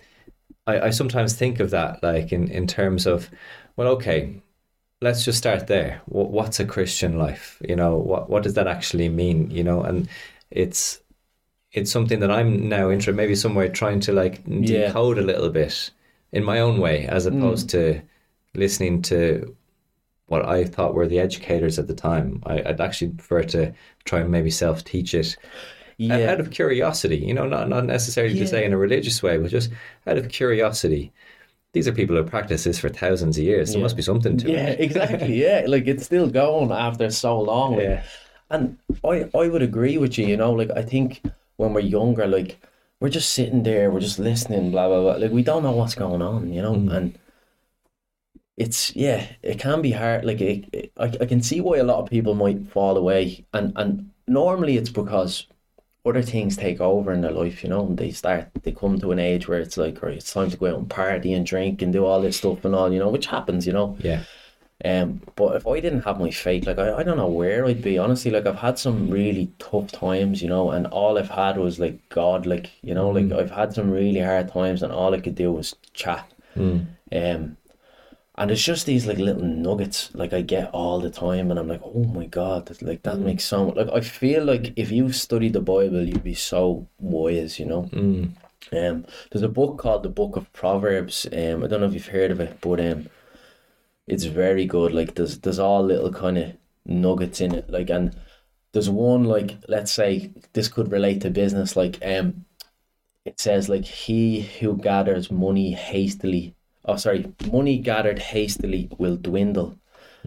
I, I sometimes think of that, like in in terms of, well, okay, let's just start there. What, what's a Christian life? You know, what what does that actually mean? You know, and it's it's something that I'm now interested, maybe somewhere trying to like Yeah. decode a little bit in my own way, as opposed to listening to what I thought were the educators at the time. I, I'd actually prefer to try and maybe self teach it Yeah. out of curiosity, you know, not not necessarily to say in a religious way, but just out of curiosity. These are people who practice this for thousands of years. There Yeah. must be something to yeah, it. Yeah, exactly. Yeah, like it's still going after so long. like- Yeah. and I I would agree with you. You know, like I think when we're younger, like we're just sitting there, we're just listening, blah blah blah. Like we don't know what's going on, you know, Mm. and it's yeah, it can be hard. Like it, it- I I can see why a lot of people might fall away, and and normally it's because other things take over in their life, you know, and they start, they come to an age where it's like, right, it's time to go out and party and drink and do all this stuff and all, you know, which happens, you know. Yeah. Um, but if I didn't have my faith, like I, I don't know where I'd be. Honestly, like I've had some really tough times, you know, and all I've had was like God, like you know, like I've had some really hard times, and all I could do was chat. Um, and it's just these like little nuggets, like I get all the time, and I'm like, oh my God, like that makes so much. Like I feel like if you studied the Bible, you'd be so wise, you know. Um, there's a book called the Book of Proverbs. Um, I don't know if you've heard of it, but um it's very good. Like there's there's all little kind of nuggets in it. Like and there's one like let's say this could relate to business. Like um, it says like he who gathers money hastily. Oh, sorry, money gathered hastily will dwindle,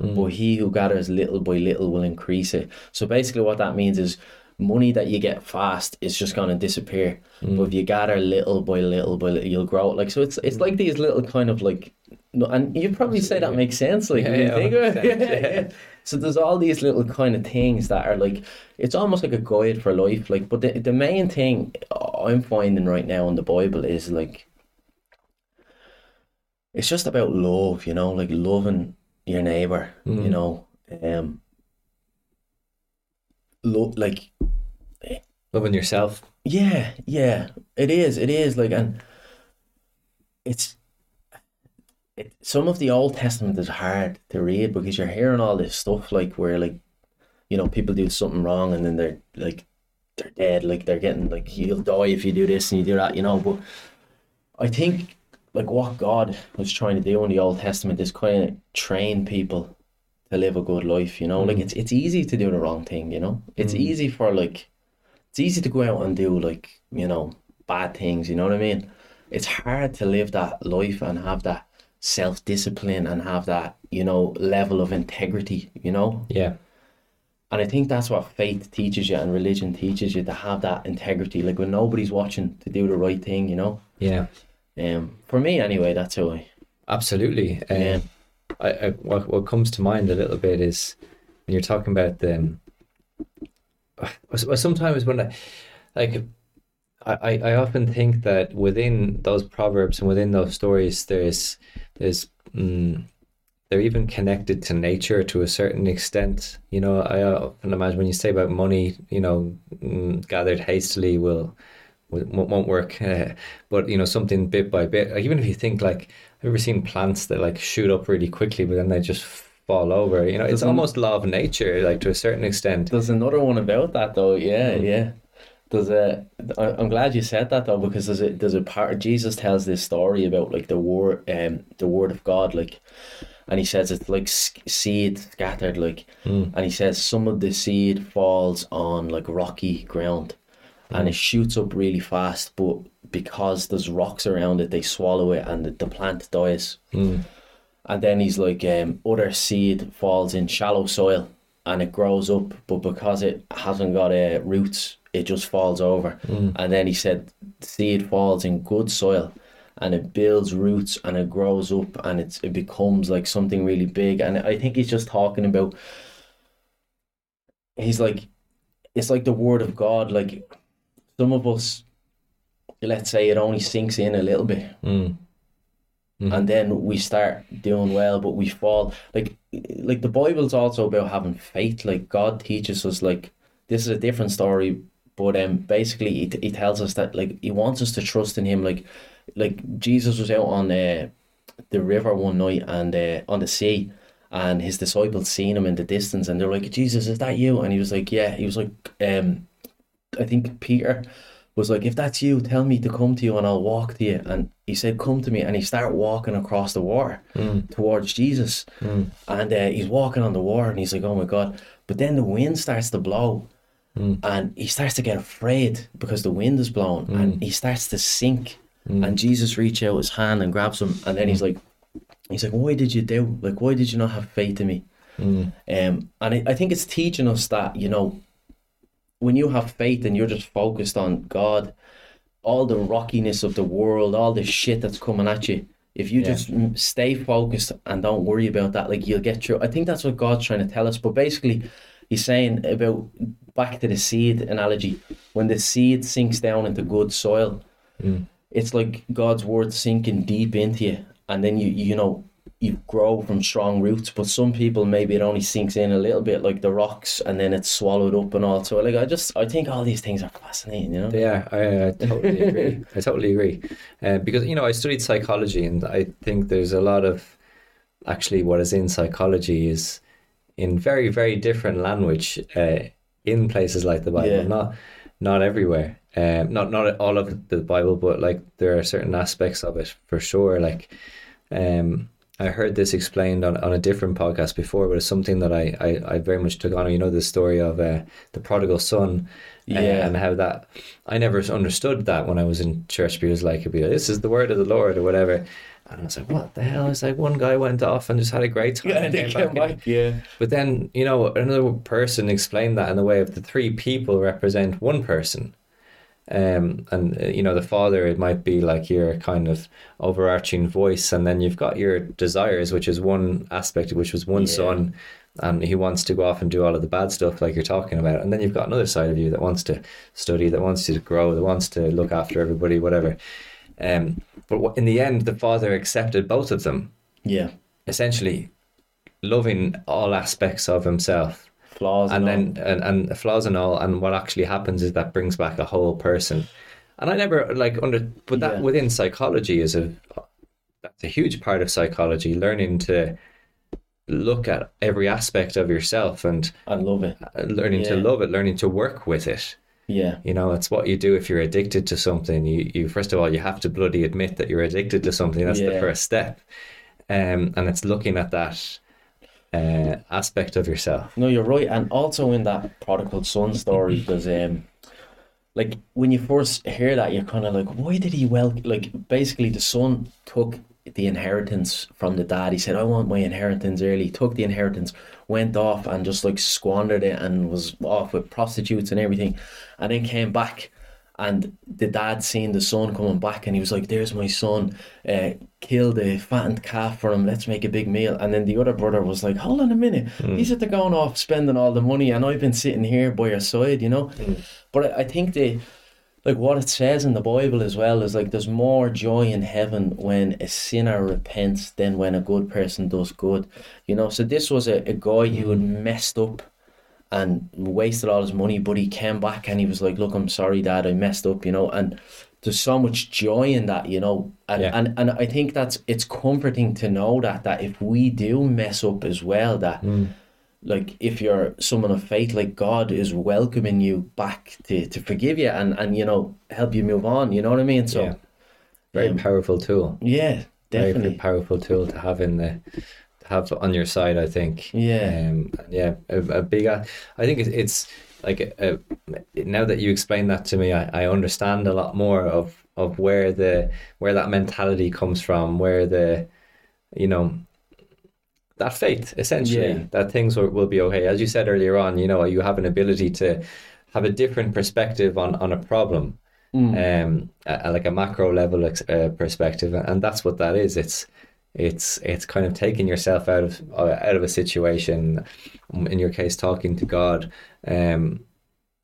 but he who gathers little by little will increase it. So basically, what that means is money that you get fast is just going to disappear. But if you gather little by little by little, you'll grow. Like so, it's it's like these little kind of like, no, and you probably say that makes sense. Like when you Yeah, think of it, 100%, yeah, yeah. So there's all these little kind of things that are like, it's almost like a guide for life. Like, but the the main thing I'm finding right now in the Bible is like, it's just about love. You know, like loving your neighbor. You know, um, lo- like Loving yourself. yeah, yeah, it is. It is like, and it's it. Some of the Old Testament is hard to read because you're hearing all this stuff like where like, you know, people do something wrong and then they're like, they're dead. Like they're getting like you'll die if you do this and you do that. You know, but I think like what God was trying to do in the Old Testament is kind of train people to live a good life. You know, like mm. it's it's easy to do the wrong thing. You know, it's mm. easy for like it's easy to go out and do like you know bad things you know what i mean it's hard to live that life and have that self-discipline and have that you know level of integrity you know Yeah. and i think that's what faith teaches you and religion teaches you to have that integrity like when nobody's watching to do the right thing you know Yeah. Um for me anyway that's how i Absolutely. Um, Yeah. I, I, what what comes to mind a little bit is when you're talking about the. well, Sometimes when I, like, I, I often think that within those proverbs and within those stories, there's there's mm, they're even connected to nature to a certain extent. You know, I often imagine when you say about money, you know, mm, gathered hastily will- won't won't work. Uh, but you know, something bit by bit. Like, even if you think like, I've ever seen plants that like shoot up really quickly, but then they just fall over. You know, it's Doesn't- almost law of nature, like to a certain extent. There's another one about that though. Yeah, yeah. There's a I'm glad you said that though because there's a there's a part. Jesus tells this story about like the word um the word of God like, and he says it's like seed scattered like, and he says some of the seed falls on like rocky ground, and it shoots up really fast, but because there's rocks around it, they swallow it and the, the plant dies. And then he's like, um, other seed falls in shallow soil and it grows up, but because it hasn't got uh, roots, it just falls over. And then he said, seed falls in good soil and it builds roots and it grows up and it's, it becomes like something really big. And I think he's just talking about, he's like, it's like the word of God. Like some of us, let's say it only sinks in a little bit. Mm. and then we start doing well but we fall. Like like the bible's also about having faith. Like god teaches us like this is a different story but um basically he, he tells us that like he wants us to trust in him. Like like jesus was out on uh, the river one night and uh, on the sea and his disciples seen him in the distance and they're like jesus is that you? And he was like yeah. He was like um i think peter was like, if that's you, tell me to come to you and I'll walk to you. And he said, come to me. And he started walking across the water hmm. towards Jesus. Hmm. And uh, he's walking on the water and he's like, oh my God. But then the wind starts to blow hmm. and he starts to get afraid because the wind is blowing and he starts to sink. And Jesus reaches out his hand and grabs him. And then he's like, he's like, why did you do? Like, why did you not have faith in me? Um, and I, I think it's teaching us that, you know, when you have faith and you're just focused on God, all the rockiness of the world, all the shit that's coming at you, if you just mm, stay focused and don't worry about that, like you'll get through. I think that's what God's trying to tell us. But basically, he's saying about back to the seed analogy. When the seed sinks down into good soil, it's like God's word sinking deep into you, and then you you know you grow from strong roots. But some people maybe it only sinks in a little bit, like the rocks, and then it's swallowed up and all. So like I just I think all these things are fascinating. You know. Yeah, I, I totally agree. I totally agree. Uh, because, you know, I studied psychology and I think there's a lot of actually what is in psychology is in very, very different language uh, in places like the Bible, Yeah. not not everywhere. Um, not not all of the Bible, but like there are certain aspects of it for sure. Like, um, I heard this explained on, on a different podcast before, but it's something that I, I, I very much took on. You know, the story of uh, the prodigal son, uh, Yeah. and how that I never understood that when I was in church. Because like, it'd be like, this is the word of the Lord or whatever, and I was like, what the hell? It's like one guy went off and just had a great time. Yeah, and came came back back. Yeah. but then, you know, another person explained that in the way of the three people represent one person. Um, and, uh, you know, the father, it might be like your kind of overarching voice. And then you've got your desires, which is one aspect, which was one Yeah. son. And he wants to go off and do all of the bad stuff like you're talking about. And then you've got another side of you that wants to study, that wants to grow, that wants to look after everybody, whatever. Um, but in the end, the father accepted both of them, Yeah. essentially loving all aspects of himself Flaws. and And, then and, and flaws and all and what actually happens is that brings back a whole person and i never like under but that Yeah. within psychology is a that's a huge part of psychology learning to look at every aspect of yourself and I love it. uh, learning to love it learning to work with it Yeah. you know it's what you do if you're addicted to something you, you first of all you have to bloody admit that you're addicted to something that's the first step um, and it's looking at that uh, aspect of yourself No, you're right, and also in that prodigal son story, because um, like when you first hear that, you're kind of like, why did he well? Like basically, the son took the inheritance from the dad. He said, "I want my inheritance early." He took the inheritance, went off and just like squandered it, and was off with prostitutes and everything, and then came back. And the dad seen the son coming back, and he was like, "There's my son. Uh, kill the fattened calf for him. Let's make a big meal." And then the other brother was like, "Hold on a minute. He's at the going off spending all the money, and I've been sitting here by your side, you know." But I, I think the like what it says in the Bible as well is like there's more joy in heaven when a sinner repents than when a good person does good. You know, so this was a, a guy who had messed up and wasted all his money, but he came back and he was like, Look, I'm sorry, Dad, I messed up, you know, and there's so much joy in that, you know. And Yeah. and, and I think that's it's comforting to know that that if we do mess up as well, that like if you're someone of faith, like God is welcoming you back to, to forgive you and, and you know, help you move on, you know what I mean? So Yeah. very um, powerful tool yeah, very definitely. powerful tool to have in the have on your side. I think. Yeah. Um, yeah. A, a big. I think it's, it's like uh now that you explain that to me, I, I understand a lot more of of where the where that mentality comes from, where the you know that faith essentially Yeah. that things will, will be okay. As you said earlier on, you know you have an ability to have a different perspective on on a problem um, a, a- like a macro level uh, perspective, and that's what that is. It's it's it's kind of taking yourself out of uh, out of a situation. In your case, talking to God. Um,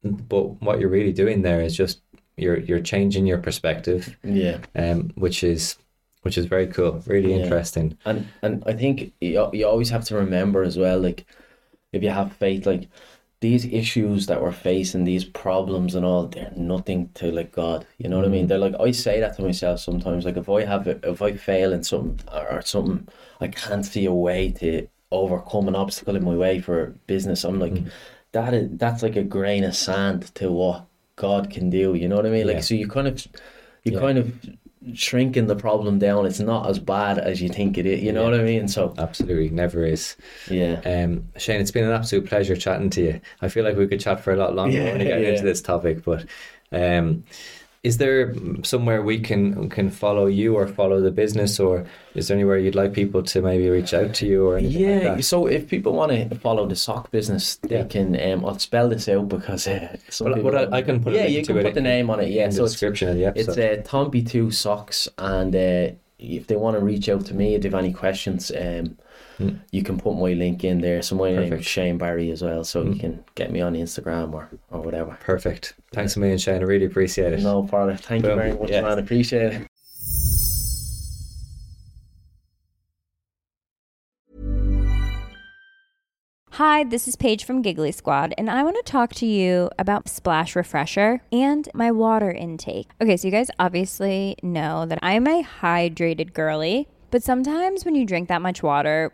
but what you're really doing there is just you're you're changing your perspective, Yeah. um, which is which is very cool, really Yeah. interesting. And and I think you, you always have to remember as well, like if you have faith, like these issues that we're facing, these problems and all, they're nothing to like God. You know what I mean? Mm. They're like I say that to myself sometimes. Like if I have it, if I fail in something or, something, I can't see a way to overcome an obstacle in my way for business. I'm like, mm. that is that's like a grain of sand to what God can do. You know what I mean? Like Yeah. so you kind of you Yeah. kind of shrinking the problem down. It's not as bad as you think it is. You know Yeah. what I mean? So Absolutely, never is. yeah, Um, Shane, it's been an absolute pleasure chatting to you. I feel like we could chat for a lot longer Yeah, when we get yeah. into this topic, but um, is there somewhere we can can follow you or follow the business, or is there anywhere you'd like people to maybe reach out to you or anything like yeah. that? So if people want to follow the sock business, they Yeah. can. Um, I'll spell this out because uh, Well, people what I- can put yeah, you can it put the name on it. Yeah, so it's description it's episode. uh, Thomp Two Socks, and uh, if they want to reach out to me, if they have any questions, um, Mm. you can put my link in there. So my name is Shane Barry as well, so you mm. can get me on Instagram or, or whatever. Perfect. Thanks a million, Shane. I really appreciate it. No problem. Thank you very much, Yeah. man. Appreciate it. Hi, this is Paige from Giggly Squad, and I want to talk to you about Splash Refresher and my water intake. Okay, so you guys obviously know that I'm a hydrated girly, but sometimes when you drink that much water,